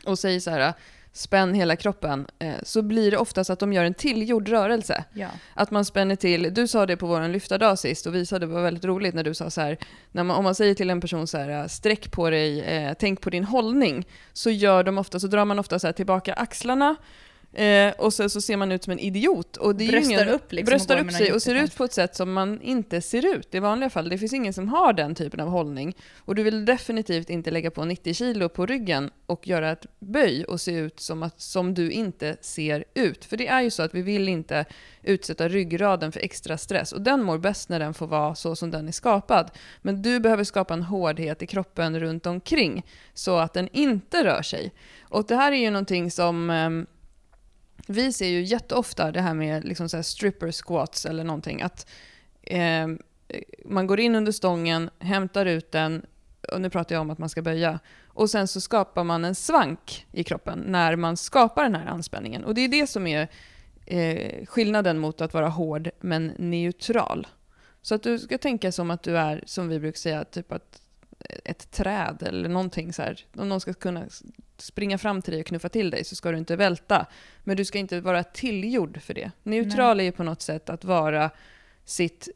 och säger så här, spänn hela kroppen, eh, så blir det oftast att de gör en tillgjord rörelse. ja. Att man spänner till, du sa det på vår lyftardag sist och visade, det var väldigt roligt när du sa så här, när man, om man säger till en person så här, sträck på dig, eh, tänk på din hållning, så gör de ofta, så drar man ofta så här tillbaka axlarna, Eh, och så, så ser man ut som en idiot. Och det är Bröstar ingen, upp liksom bröstar upp sig och ser ut på ett sätt som man inte ser ut i vanliga fall. Det finns ingen som har den typen av hållning. Och du vill definitivt inte lägga på 90 kilo på ryggen och göra ett böj och se ut som, att, som du inte ser ut. För det är ju så att vi vill inte utsätta ryggraden för extra stress. Och den mår bäst när den får vara så som den är skapad. Men du behöver skapa en hårdhet i kroppen runt omkring så att den inte rör sig. Och det här är ju någonting som ehm, vi ser ju jätteofta det här med liksom så här stripper squats eller någonting. Att eh, man går in under stången, hämtar ut den, och nu pratar jag om att man ska böja, och sen så skapar man en svank i kroppen när man skapar den här anspänningen. Och det är det som är eh, skillnaden mot att vara hård men neutral. Så att du ska tänka som att du är, som vi brukar säga, typ att ett träd eller någonting så här. Om någon ska kunna springa fram till dig och knuffa till dig så ska du inte välta. Men du ska inte vara tillgjord för det. Neutral är ju på något sätt att vara sitt,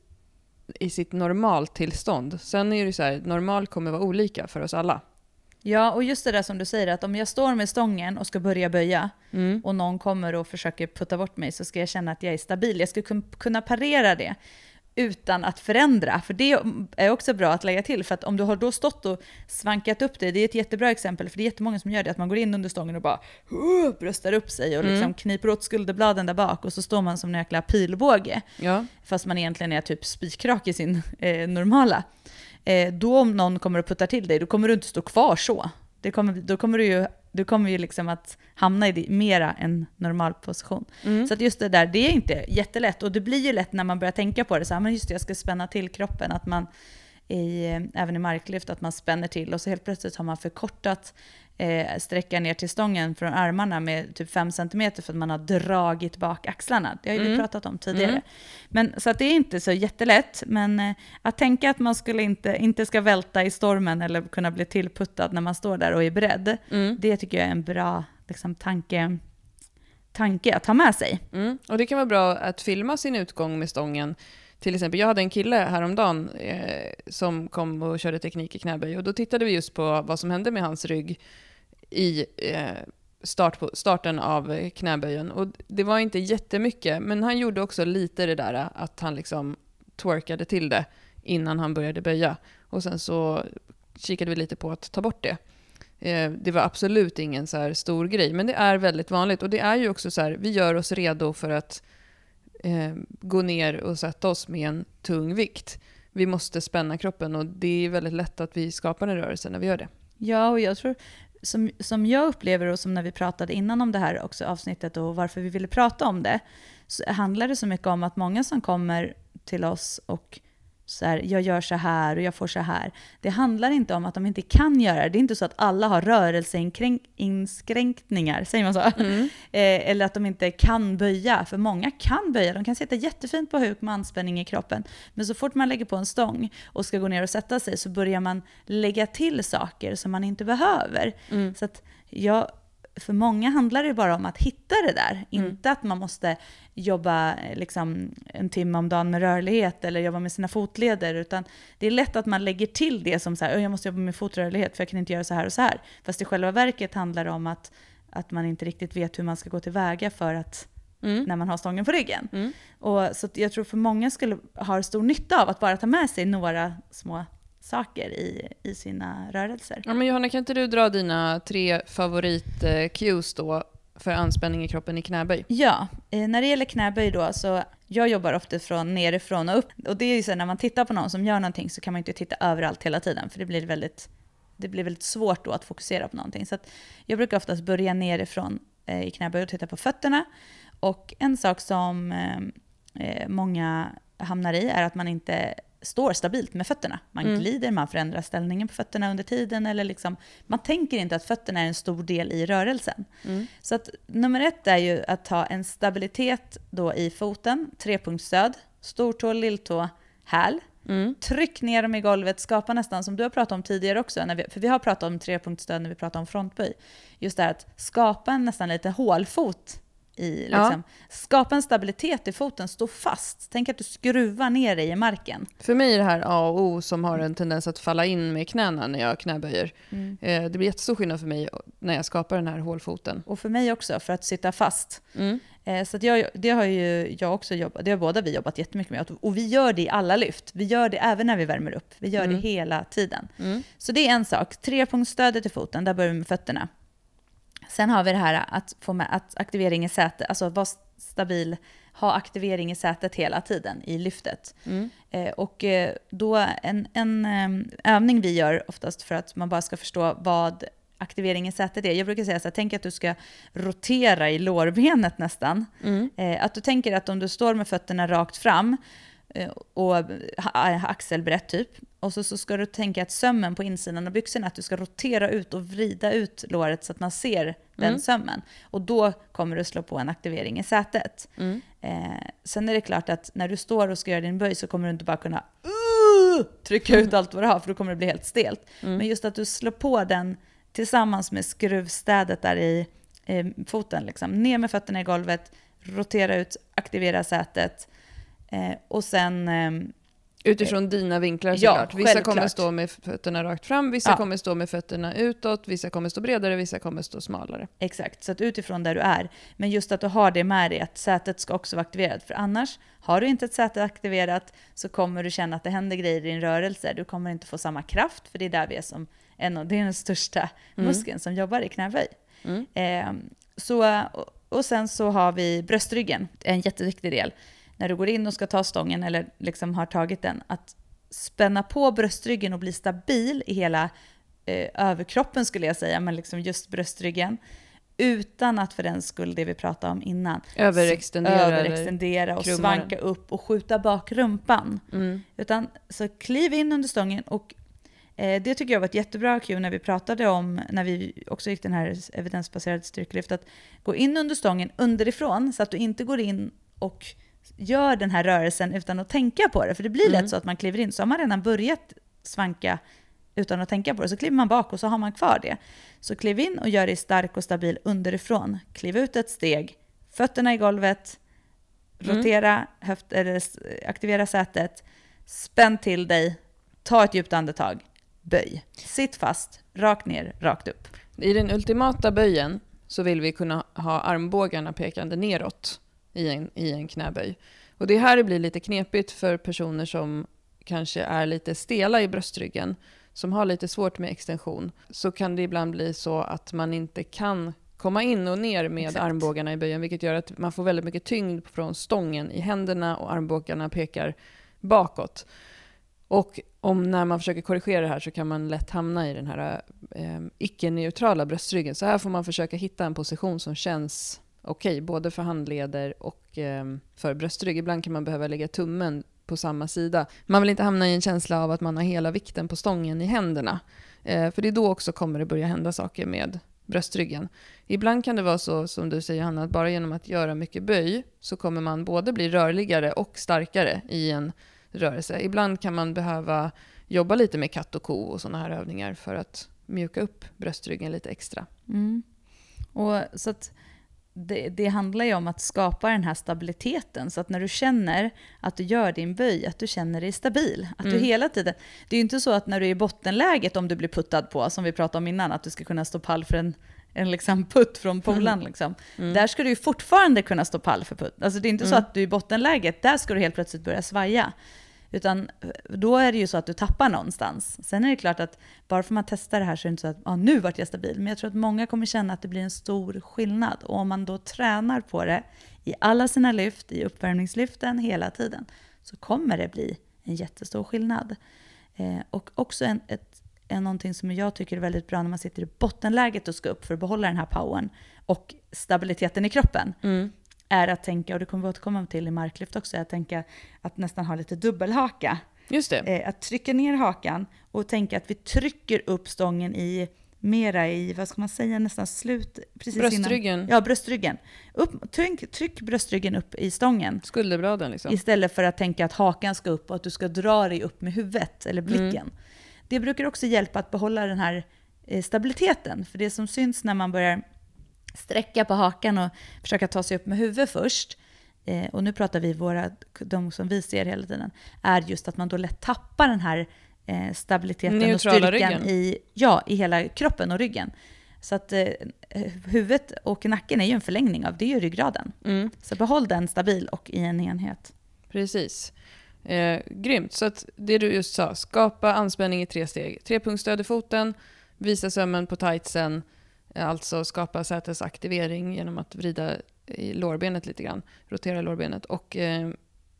i sitt normaltillstånd. Sen är det så här, normal kommer vara olika för oss alla. Ja, och just det där som du säger, att om jag står med stången och ska börja böja Mm. och någon kommer och försöker putta bort mig så ska jag känna att jag är stabil. Jag ska kun- kunna parera det utan att förändra. För det är också bra att lägga till, för att om du har då stått och svankat upp dig, det är ett jättebra exempel, för det är jättemånga som gör det, att man går in under stången och bara uh, bröstar upp sig och liksom Mm. kniper åt skulderbladen där bak och så står man som en jäkla pilbåge. Ja. fast man egentligen är typ spikrak i sin eh, normala. Eh, då om någon kommer och puttar till dig, då kommer du inte stå kvar så. Det kommer, då kommer du ju, du kommer ju liksom att hamna i mera en normal position. Mm. Så att just det där, det är inte jättelätt. Och det blir ju lätt när man börjar tänka på det, så här, men just det, jag ska spänna till kroppen, att man i, även i marklyft, att man spänner till och så helt plötsligt har man förkortat eh, sträckan ner till stången från armarna med typ 5 cm för att man har dragit bak axlarna. Det har ju vi Mm. pratat om tidigare. Mm. Men, så att det är inte så jättelätt, men eh, att tänka att man skulle inte, inte ska välta i stormen eller kunna bli tillputtad när man står där och är beredd, Mm. det tycker jag är en bra liksom, tanke, tanke att ha med sig. Mm. Och det kan vara bra att filma sin utgång med stången. Till exempel, jag hade en kille häromdagen eh, som kom och körde teknik i knäböj och då tittade vi just på vad som hände med hans rygg i eh, start på, starten av knäböjen. Och det var inte jättemycket, men han gjorde också lite det där eh, att han liksom twerkade till det innan han började böja. Och sen så kikade vi lite på att ta bort det. Eh, det var absolut ingen så här stor grej, men det är väldigt vanligt. Och det är ju också så här, vi gör oss redo för att eh, gå ner och sätta oss med en tung vikt. Vi måste spänna kroppen och det är väldigt lätt att vi skapar en rörelse när vi gör det. Ja, och jag tror, som, som jag upplever och som när vi pratade innan om det här också avsnittet och varför vi ville prata om det, så handlar det så mycket om att många som kommer till oss och så här, jag gör så här och jag får så här. Det handlar inte om att de inte kan göra det. Det är inte så att alla har rörelseinskränkningar, säger man så? [laughs] Eh, eller att de inte kan böja, för många kan böja. De kan sitta jättefint på huk med anspänning i kroppen. Men så fort man lägger på en stång och ska gå ner och sätta sig så börjar man lägga till saker som man inte behöver. Mm. Så att jag, för många handlar det bara om att hitta det där. Mm. Inte att man måste jobba eh, liksom, en timme om dagen med rörlighet eller jobba med sina fotleder. Utan det är lätt att man lägger till det som så här, "Åh, jag måste jobba med fotrörlighet för jag kan inte göra så här och så här. Fast i själva verket handlar det om att, att man inte riktigt vet hur man ska gå tillväga för att Mm. när man har stången på ryggen. Mm. Och, så jag tror för många skulle ha stor nytta av att bara ta med sig några små saker i, i sina rörelser. Ja, men Johanna, kan inte du dra dina tre favorit-cues då för anspänning i kroppen i knäböj? Ja, eh, när det gäller knäböj då, så jag jobbar ofta från nerifrån och upp. Och det är ju så när man tittar på någon som gör någonting så kan man inte titta överallt hela tiden, för det blir väldigt, det blir väldigt svårt då att fokusera på någonting. Så att jag brukar oftast börja nerifrån eh, i knäböj och titta på fötterna. Och en sak som eh, många hamnar i är att man inte står stabilt med fötterna. Man Mm. glider, man förändrar ställningen på fötterna under tiden, eller liksom, man tänker inte att fötterna är en stor del i rörelsen. Mm. Så att nummer ett är ju att ha en stabilitet då i foten, trepunktsstöd, stortå, lilltå, häl. Mm. Tryck ner dem i golvet, skapa nästan som du har pratat om tidigare också, när vi, för vi har pratat om trepunktsstöd när vi pratar om frontböj. Just det här att skapa en nästan lite hålfot i Ja. liksom, skapa en stabilitet i foten, stå fast. Tänk att du skruvar ner dig i marken. För mig är det här A och O som har en tendens att falla in med knäna när jag knäböjer. Mm. Eh, det blir jättestor skillnad för mig när jag skapar den här hålfoten. Och för mig också, för att sitta fast. Mm. Eh, Så att jag, det har ju jag också jobbat, det har båda vi jobbat jättemycket med. Och vi gör det i alla lyft. Vi gör det även när vi värmer upp. Vi gör Mm. det hela tiden. Mm. Så det är en sak. Trepunktsstödet i foten, där börjar vi med fötterna. Sen har vi det här att få med att aktivering i sätet, alltså vara stabil, ha aktivering i sätet hela tiden i lyftet. Mm. Eh, och eh, då en, en eh, övning vi gör oftast för att man bara ska förstå vad aktivering i sätet är. Jag brukar säga så här, tänk att du ska rotera i lårbenet nästan. Mm. Eh, att du tänker att om du står med fötterna rakt fram och ha- axelbrett typ, och så, så ska du tänka att sömmen på insidan av byxorna, att du ska rotera ut och vrida ut låret så att man ser den Mm. sömmen. Och då kommer du slå på en aktivering i sätet. Mm. Eh, sen är det klart att när du står och ska göra din böj så kommer du inte bara kunna uh, trycka ut allt vad du har, för då kommer det bli helt stelt. Mm. Men just att du slår på den tillsammans med skruvstädet där i eh, foten. Liksom. Ner med fötterna i golvet, rotera ut, aktivera sätet. Eh, och sen... ehm, Utifrån dina vinklar Ja, såklart. Vissa självklart. kommer stå med fötterna rakt fram, vissa Ja. kommer stå med fötterna utåt, vissa kommer stå bredare, vissa kommer stå smalare. Exakt, så att utifrån där du är. Men just att du har det med dig, att sätet ska också vara aktiverat. För annars, har du inte ett säte aktiverat så kommer du känna att det händer grejer i din rörelse. Du kommer inte få samma kraft, för det är där vi är som en av, det är den största Mm. muskeln som jobbar i knäböj. Mm. Eh, så, och- och sen så har vi bröstryggen, en jätteviktig del. När du går in och ska ta stången eller liksom har tagit den, att spänna på bröstryggen och bli stabil i hela eh, överkroppen skulle jag säga, men liksom just bröstryggen. Utan att för den skull, det vi pratade om innan, Överextendera. överextendera och svanka upp och skjuta bak rumpan. Mm. Utan så kliv in under stången och eh, det tycker jag var ett jättebra cue när vi pratade om, när vi också gick den här evidensbaserade styrkelyft, att gå in under stången underifrån så att du inte går in och gör den här rörelsen utan att tänka på det. För det blir Mm. lätt så att man kliver in, så har man redan börjat svanka utan att tänka på det, så kliver man bak och så har man kvar det. Så kliv in och gör dig stark och stabil underifrån. Kliv ut ett steg, fötterna i golvet, Mm. rotera, höft, eller aktivera sätet, spänn till dig, ta ett djupt andetag, böj. Sitt fast, rakt ner, rakt upp. I den ultimata böjen så vill vi kunna ha armbågarna pekande neråt i en, i en knäböj. Och det är här det blir lite knepigt för personer som kanske är lite stela i bröstryggen, som har lite svårt med extension. Så kan det ibland bli så att man inte kan komma in och ner med Exakt. armbågarna i böjen, vilket gör att man får väldigt mycket tyngd från stången i händerna och armbågarna pekar bakåt. Och om när man försöker korrigera det här så kan man lätt hamna i den här eh, icke-neutrala bröstryggen. Så här får man försöka hitta en position som känns okej, både för handleder och ehm, för bröstrygg. Ibland kan man behöva lägga tummen på samma sida. Man vill inte hamna i en känsla av att man har hela vikten på stången i händerna. Eh, för det är då också kommer det börja hända saker med bröstryggen. Ibland kan det vara så, som du säger Hanna, att bara genom att göra mycket böj så kommer man både bli rörligare och starkare i en rörelse. Ibland kan man behöva jobba lite med katt och ko och sådana här övningar för att mjuka upp bröstryggen lite extra. Mm. Och så att det, det handlar ju om att skapa den här stabiliteten, så att när du känner att du gör din böj, att du känner dig stabil. Att du Mm. hela tiden... Det är ju inte så att när du är i bottenläget, om du blir puttad på, som vi pratade om innan, att du ska kunna stå pall för en, en liksom putt från polaren. Liksom. Mm. Där ska du ju fortfarande kunna stå pall för putt. Alltså det är inte så Mm. att du i bottenläget, där ska du helt plötsligt börja svaja. Utan då är det ju så att du tappar någonstans. Sen är det klart att bara för att man testar det här så är det inte så att ah, nu vart jag stabil. Men jag tror att många kommer känna att det blir en stor skillnad. Och om man då tränar på det i alla sina lyft, i uppvärmningslyften hela tiden, så kommer det bli en jättestor skillnad. Eh, och också en, ett, en någonting som jag tycker är väldigt bra när man sitter i bottenläget och ska upp för att behålla den här powern och stabiliteten i kroppen Mm är att tänka, och det kommer vi återkomma till i marklyft också, att tänka att nästan ha lite dubbelhaka. Just det. Eh, att trycka ner hakan och tänka att vi trycker upp stången i mera i, vad ska man säga, nästan slut precis Bröstryggen, innan. Ja, bröstryggen. Upp, tryck, tryck bröstryggen upp i stången. skulderbladen liksom. Istället för att tänka att hakan ska upp och att du ska dra dig upp med huvudet eller blicken. Mm. Det brukar också hjälpa att behålla den här eh, stabiliteten. För det som syns när man börjar sträcka på hakan och försöka ta sig upp med huvudet först, eh, och nu pratar vi våra, de som vi ser hela tiden, är just att man då lätt tappar den här eh, stabiliteten Neutrala och styrkan ryggen. i, ja, i hela kroppen och ryggen. Så att eh, huvudet och nacken är ju en förlängning av, det är ju ryggraden. Mm. Så behåll den stabil och i en enhet. Precis. Eh, grymt. Så att det du just sa, skapa anspänning i tre steg. Trepunktsstöd i foten, visa sömmen på tightsen, alltså skapa sätesaktivering genom att vrida i lårbenet lite grann, rotera lårbenet och eh,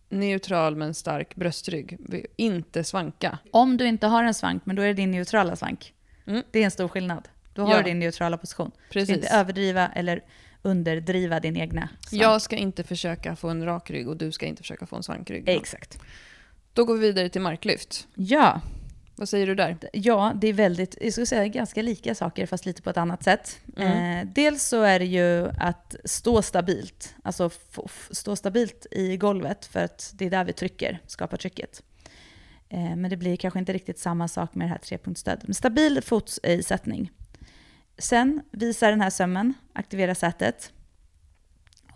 neutral men stark bröstrygg. Inte svanka. Om du inte har en svank, men då är det din neutrala svank. Mm. Det är en stor skillnad. Då har Ja. du din neutrala position. Du ska Precis. inte överdriva eller underdriva din egna svank. Jag ska inte försöka få en rak rygg och du ska inte försöka få en svankrygg. Exakt. Då går vi vidare till marklyft. Ja, Vad säger du där? ja, det är väldigt, jag skulle säga ganska lika saker fast lite på ett annat sätt. Mm. Eh, dels så är det ju att stå stabilt, alltså stå stabilt i golvet för att det är där vi trycker, skapar trycket. Eh, men det blir kanske inte riktigt samma sak med det här trepunktsstödet. Men stabil fotisättning. Sen visa den här sömmen, aktivera sätet.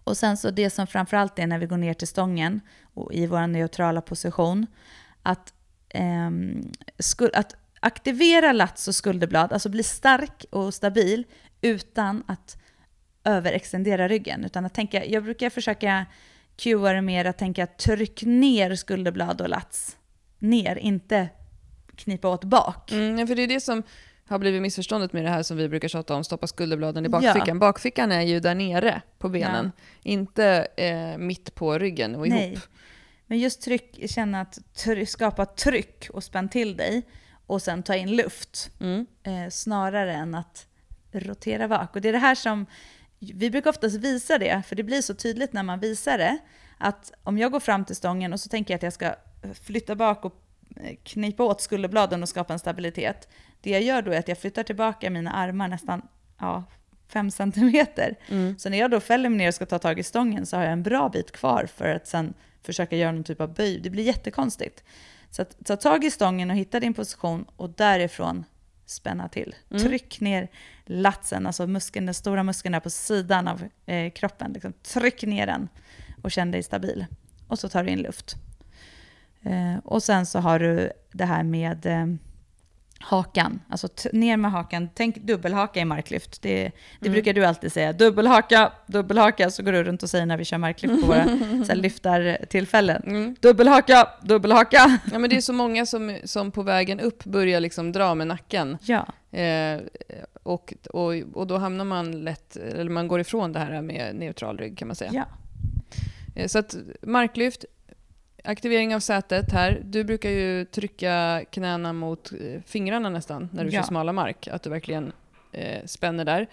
Och sen så det som framförallt är när vi går ner till stången och i vår neutrala position, att, ehm, skul- att aktivera lats och skulderblad, alltså bli stark och stabil utan att överextendera ryggen. Utan att tänka, jag brukar försöka cua det mer att tänka tryck ner skulderblad och lats. Ner, inte knipa åt bak. Mm, ja, för det är det som har blivit missförståndet med det här som vi brukar tjata om, stoppa skulderbladen i Ja. bakfickan. Bakfickan är ju där nere på benen, inte eh, mitt på ryggen och ihop. Nej. Men just tryck, känna att try, skapa tryck och spänn till dig och sen ta in luft. Mm. eh, snarare än att rotera bak. Och det är det här som, vi brukar oftast visa det, för det blir så tydligt när man visar det, att om jag går fram till stången och så tänker jag att jag ska flytta bak och eh, knipa åt skulderbladen och skapa en stabilitet. Det jag gör då är att jag flyttar tillbaka mina armar nästan ja, fem centimeter. Mm. Så när jag då fäller mig ner och ska ta tag i stången så har jag en bra bit kvar för att sen försöka göra någon typ av böj. Det blir jättekonstigt. Så att ta tag i stången och hitta din position och därifrån spänna till. Mm. Tryck ner latsen, alltså muskeln, den stora muskeln där på sidan av eh, kroppen. Liksom. Tryck ner den och känn dig stabil. Och så tar du in luft. Eh, och sen så har du det här med eh, hakan, alltså ner med hakan. Tänk dubbelhaka i marklyft. Det, det Mm. brukar du alltid säga. Dubbelhaka, dubbelhaka, så går du runt och säger när vi kör marklyft på våra [laughs] så här, lyftartillfällen. Mm. Dubbelhaka, dubbelhaka. Ja, men det är så många som, som på vägen upp börjar liksom dra med nacken. Ja, Eh, och, och, och då hamnar man lätt, eller man går ifrån det här med neutral rygg kan man säga. ja. Eh, Så att marklyft, aktivering av sätet här. Du brukar ju trycka knäna mot eh, fingrarna nästan när du Ja. kör smala mark. Att du verkligen eh, spänner där.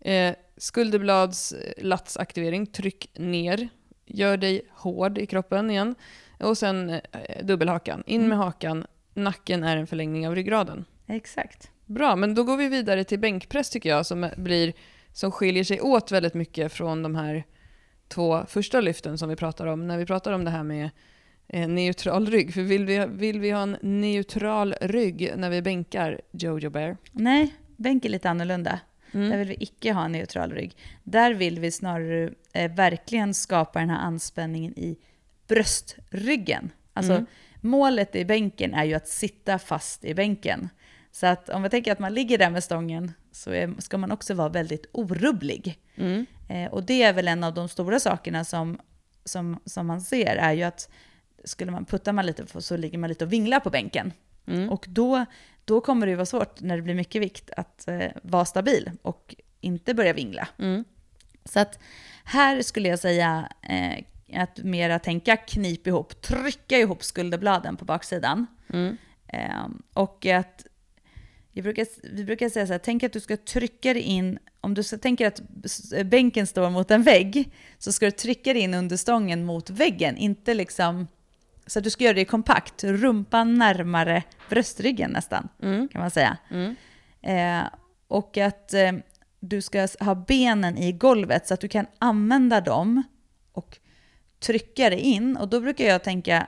Eh, skulderblads eh, latsaktivering, tryck ner. Gör dig hård i kroppen igen. Och sen eh, dubbelhakan. In med hakan. Nacken är en förlängning av ryggraden. exakt. Bra, men då går vi vidare till bänkpress tycker jag, som, blir, som skiljer sig åt väldigt mycket från de här två första lyften som vi pratar om, när vi pratar om det här med eh, neutral rygg. För vill vi, vill vi ha en neutral rygg när vi bänkar Jojo Bear? Nej, bänk är lite annorlunda. Där Mm. vill vi icke ha en neutral rygg. Där vill vi snarare eh, verkligen skapa den här anspänningen i bröstryggen. Alltså Mm. målet i bänken är ju att sitta fast i bänken. Så att om vi tänker att man ligger där med stången så är, ska man också vara väldigt orubblig. Mm. Eh, och det är väl en av de stora sakerna som, som, som man ser är ju att skulle man putta man lite så ligger man lite och vinglar på bänken. Mm. Och då, då kommer det ju vara svårt när det blir mycket vikt att eh, vara stabil och inte börja vingla. Mm. Så att här skulle jag säga eh, att mera tänka knip ihop, trycka ihop skulderbladen på baksidan. Mm. Eh, och att jag brukar, vi brukar säga så här, tänk att du ska trycka dig in, om du tänker att bänken står mot en vägg, så ska du trycka dig in under stången mot väggen, inte liksom, så att du ska göra det kompakt, rumpan närmare bröstryggen nästan, Mm. kan man säga. Mm. Eh, och att eh, du ska ha benen i golvet så att du kan använda dem och trycka dig in. Och då brukar jag tänka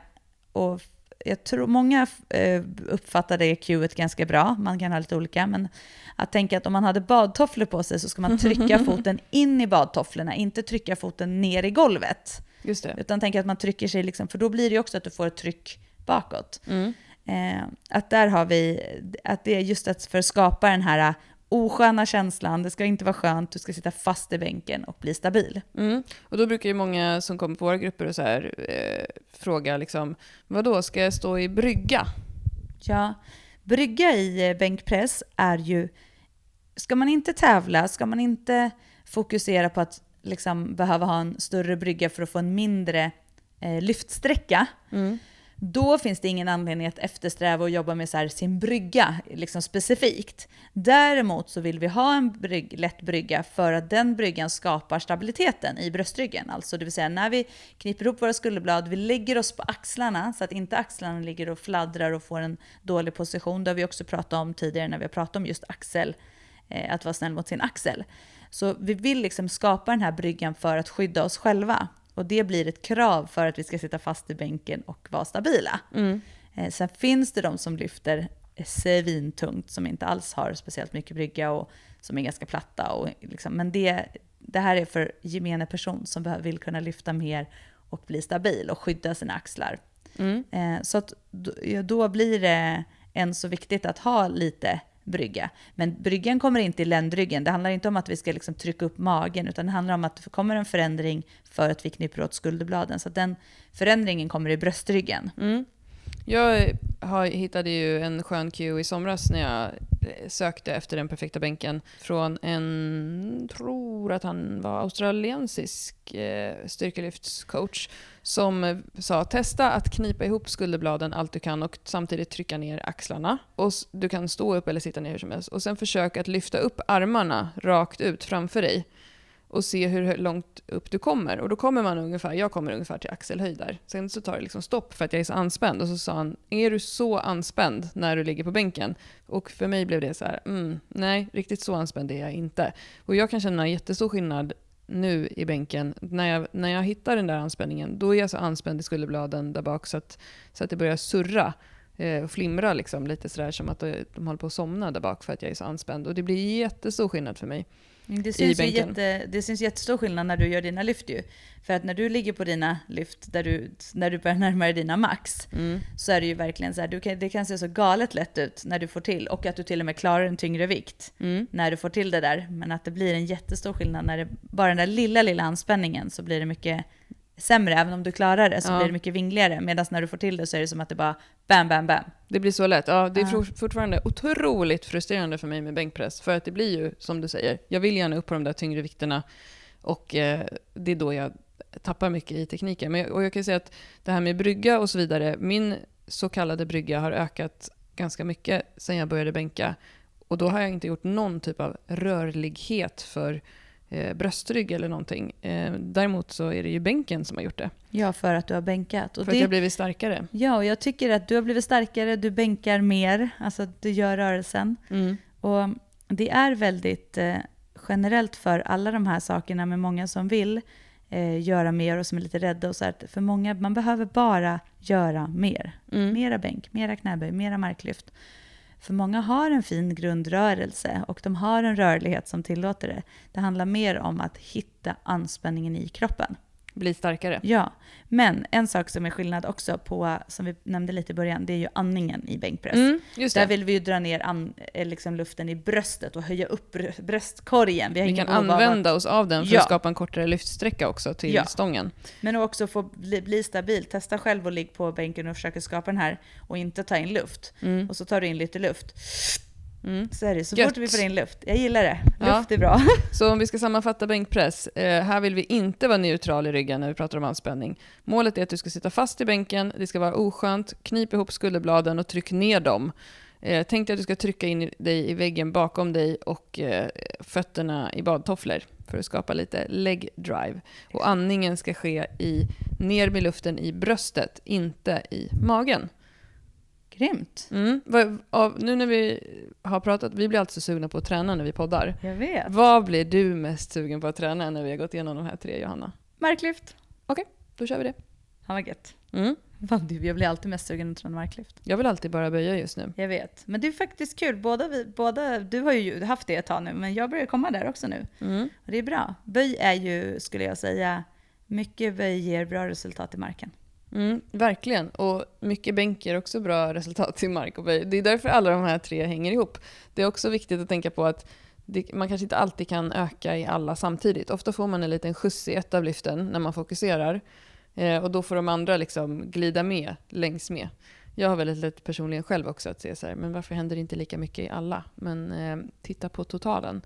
och jag tror många eh, uppfattar det cuet ganska bra, man kan ha lite olika, men att tänka att om man hade badtofflor på sig så ska man trycka [laughs] foten in i badtofflorna, inte trycka foten ner i golvet. Just det. Utan tänka att man trycker sig, liksom, för då blir det ju också att du får ett tryck bakåt. Mm. Eh, att där har vi, att det är just att för att skapa den här osköna känslan, det ska inte vara skönt, du ska sitta fast i bänken och bli stabil. Mm. Och då brukar ju många som kommer på våra grupper och så här, eh, fråga liksom, vadå, ska jag stå i brygga? Ja, brygga i eh, bänkpress är ju, ska man inte tävla, ska man inte fokusera på att liksom behöva ha en större brygga för att få en mindre eh, lyftsträcka, Mm. då finns det ingen anledning att eftersträva och jobba med så här sin brygga liksom specifikt. Däremot så vill vi ha en brygg, lätt brygga för att den bryggan skapar stabiliteten i bröstryggen. Alltså det vill säga när vi kniper ihop våra skulderblad, vi lägger oss på axlarna så att inte axlarna ligger och fladdrar och får en dålig position. Det har vi också pratat om tidigare när vi har pratat om just axel, eh, att vara snäll mot sin axel. Så vi vill liksom skapa den här bryggan för att skydda oss själva. Och det blir ett krav för att vi ska sitta fast i bänken och vara stabila. Mm. Eh, sen finns det de som lyfter svintungt, som inte alls har speciellt mycket brygga och som är ganska platta. Och liksom, men det, det här är för gemene person som vill kunna lyfta mer och bli stabil och skydda sina axlar. Mm. Eh, så att då blir det än så viktigt att ha lite brygga. Men bryggan kommer inte i ländryggen. Det handlar inte om att vi ska liksom trycka upp magen, utan det handlar om att det kommer en förändring för att vi knyper åt skulderbladen. Så att den förändringen kommer i bröstryggen. Mm. Jag har, hittade ju en skön cue i somras när jag eh, sökte efter den perfekta bänken från en, tror att han var australiensisk eh, styrkelyftscoach som eh, sa testa att knipa ihop skulderbladen allt du kan och samtidigt trycka ner axlarna. Och du kan stå upp eller sitta ner hur som helst. Och sen försök att lyfta upp armarna rakt ut framför dig och se hur långt upp du kommer. Och då kommer man ungefär, jag kommer ungefär till axelhöjd där. Sen så tar det liksom stopp för att jag är så anspänd. Och så sa han, är du så anspänd när du ligger på bänken? Och för mig blev det så här, mm, nej, riktigt så anspänd är jag inte. Och jag kan känna jättestor skillnad nu i bänken. När jag, när jag hittar den där anspänningen, då är jag så anspänd i skulderbladen där bak så att, så att det börjar surra eh, och flimra liksom, lite sådär som att de, de håller på att somna där bak för att jag är så anspänd. Och det blir jättestor skillnad för mig. Det syns, ju jätte, det syns jättestor skillnad när du gör dina lyft ju. För att när du ligger på dina lyft, där du, när du börjar närma dig dina max, Mm. så är det ju verkligen så här, du kan, det kan se så galet lätt ut när du får till, och att du till och med klarar en tyngre vikt Mm. när du får till det där. Men att det blir en jättestor skillnad när det, bara den där lilla, lilla anspänningen så blir det mycket sämre. Även om du klarar det så Ja. blir det mycket vingligare. Medan när du får till det så är det som att det bara bam, bam, bam. Det blir så lätt. Ja, det är for- fortfarande otroligt frustrerande för mig med bänkpress. För att det blir ju, som du säger, jag vill gärna upp på de där tyngre vikterna. Och eh, det är då jag tappar mycket i tekniken. Men jag, och jag kan säga att det här med brygga och så vidare, min så kallade brygga har ökat ganska mycket sen jag började bänka. Och då har jag inte gjort någon typ av rörlighet för eh, bröstrygg eller någonting. Eh, däremot så är det ju bänken som har gjort det. Ja, för att du har bänkat. Och För det, att jag har blivit starkare. Ja, och jag tycker att du har blivit starkare, du bänkar mer, alltså du gör rörelsen. Mm. Och det är väldigt eh, generellt för alla de här sakerna med många som vill eh, göra mer och som är lite rädda och så här. För många, man behöver bara göra mer. Mm. Mera bänk, mera knäböj, mera marklyft. För många har en fin grundrörelse och de har en rörlighet som tillåter det. Det handlar mer om att hitta anspänningen i kroppen. Bli starkare. Ja, men en sak som är skillnad också på, som vi nämnde lite i början, det är ju andningen i bänkpress. Mm, Där vill vi ju dra ner an, eh, liksom luften i bröstet och höja upp brö- bröstkorgen. Vi, Vi kan av att- använda oss av den för Ja. att skapa en kortare lyftsträcka också till Ja. stången. Men också få bli, bli stabil. Testa själv och ligg på bänken och försöka skapa den här och inte ta in luft. Mm. Och så tar du in lite luft. Mm. Så är det. Så Gött. fort vi får in luft. Jag gillar det. Ja. Luft är bra. [laughs] Så om vi ska sammanfatta bänkpress. Eh, här vill vi inte vara neutral i ryggen när vi pratar om anspänning. Målet är att du ska sitta fast i bänken, det ska vara oskönt, knip ihop skulderbladen och tryck ner dem. Eh, tänk dig att du ska trycka in dig i väggen bakom dig och eh, fötterna i badtofflor för att skapa lite leg drive. Och andningen ska ske i, ner med luften i bröstet, inte i magen. Grymt. Mm. Nu när vi har pratat, vi blir alltid sugna på att träna när vi poddar. Jag vet. Vad blir du mest sugen på att träna när vi har gått igenom de här tre, Johanna? Marklyft. Då kör vi det. Han var gött. Mm. Fan, du, Jag blir alltid mest sugen att träna marklyft. Jag vill alltid bara böja just nu. Jag vet. Men det är faktiskt kul. Båda vi, båda, du har ju haft det ett tag nu, men jag börjar komma där också nu. Mm. Och det är bra. Böj är ju, skulle jag säga, mycket böj ger bra resultat i marken. Mm, verkligen. Och mycket bänk ger också bra resultat i mark och böj. Det är därför alla de här tre hänger ihop. Det är också viktigt att tänka på att det, man kanske inte alltid kan öka i alla samtidigt. Ofta får man en liten skjuts i ett av lyften när man fokuserar. Eh, och då får de andra liksom glida med längs med. Jag har väldigt lätt personligen själv också att se så här, men varför händer det inte lika mycket i alla? Men eh, titta på totalen.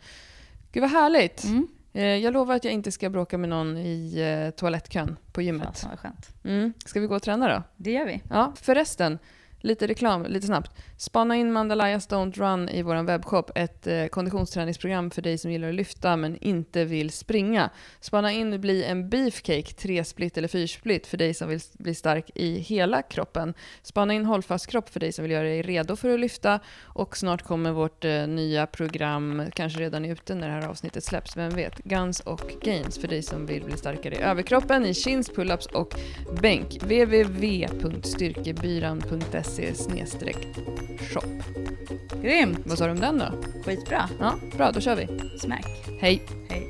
Gud vad härligt! Mm. Eh, jag lovar att jag inte ska bråka med någon i eh, toalettkön på gymmet. Vad skönt. Mm. Ska vi gå och träna då? Det gör vi. Ja, förresten. Lite reklam, lite snabbt. Spana in Mandalayas Don't Run i vår webbshop. Ett eh, konditionsträningsprogram för dig som gillar att lyfta men inte vill springa. Spana in Bli en Beefcake, tre split eller fyrsplit för dig som vill bli stark i hela kroppen. Spana in Hållfast kropp för dig som vill göra dig redo för att lyfta. Och snart kommer vårt eh, nya program, kanske redan är ute när det här avsnittet släpps, vem vet? Guns och Gains för dig som vill bli starkare i överkroppen, i chins, pull-ups och bänk. www.styrkebyran.se www.svenskafrikainstitutet.se shop. Grymt! Vad sa du om den då? Skitbra. Ja, bra, då kör vi. Smack. Hej. Hej.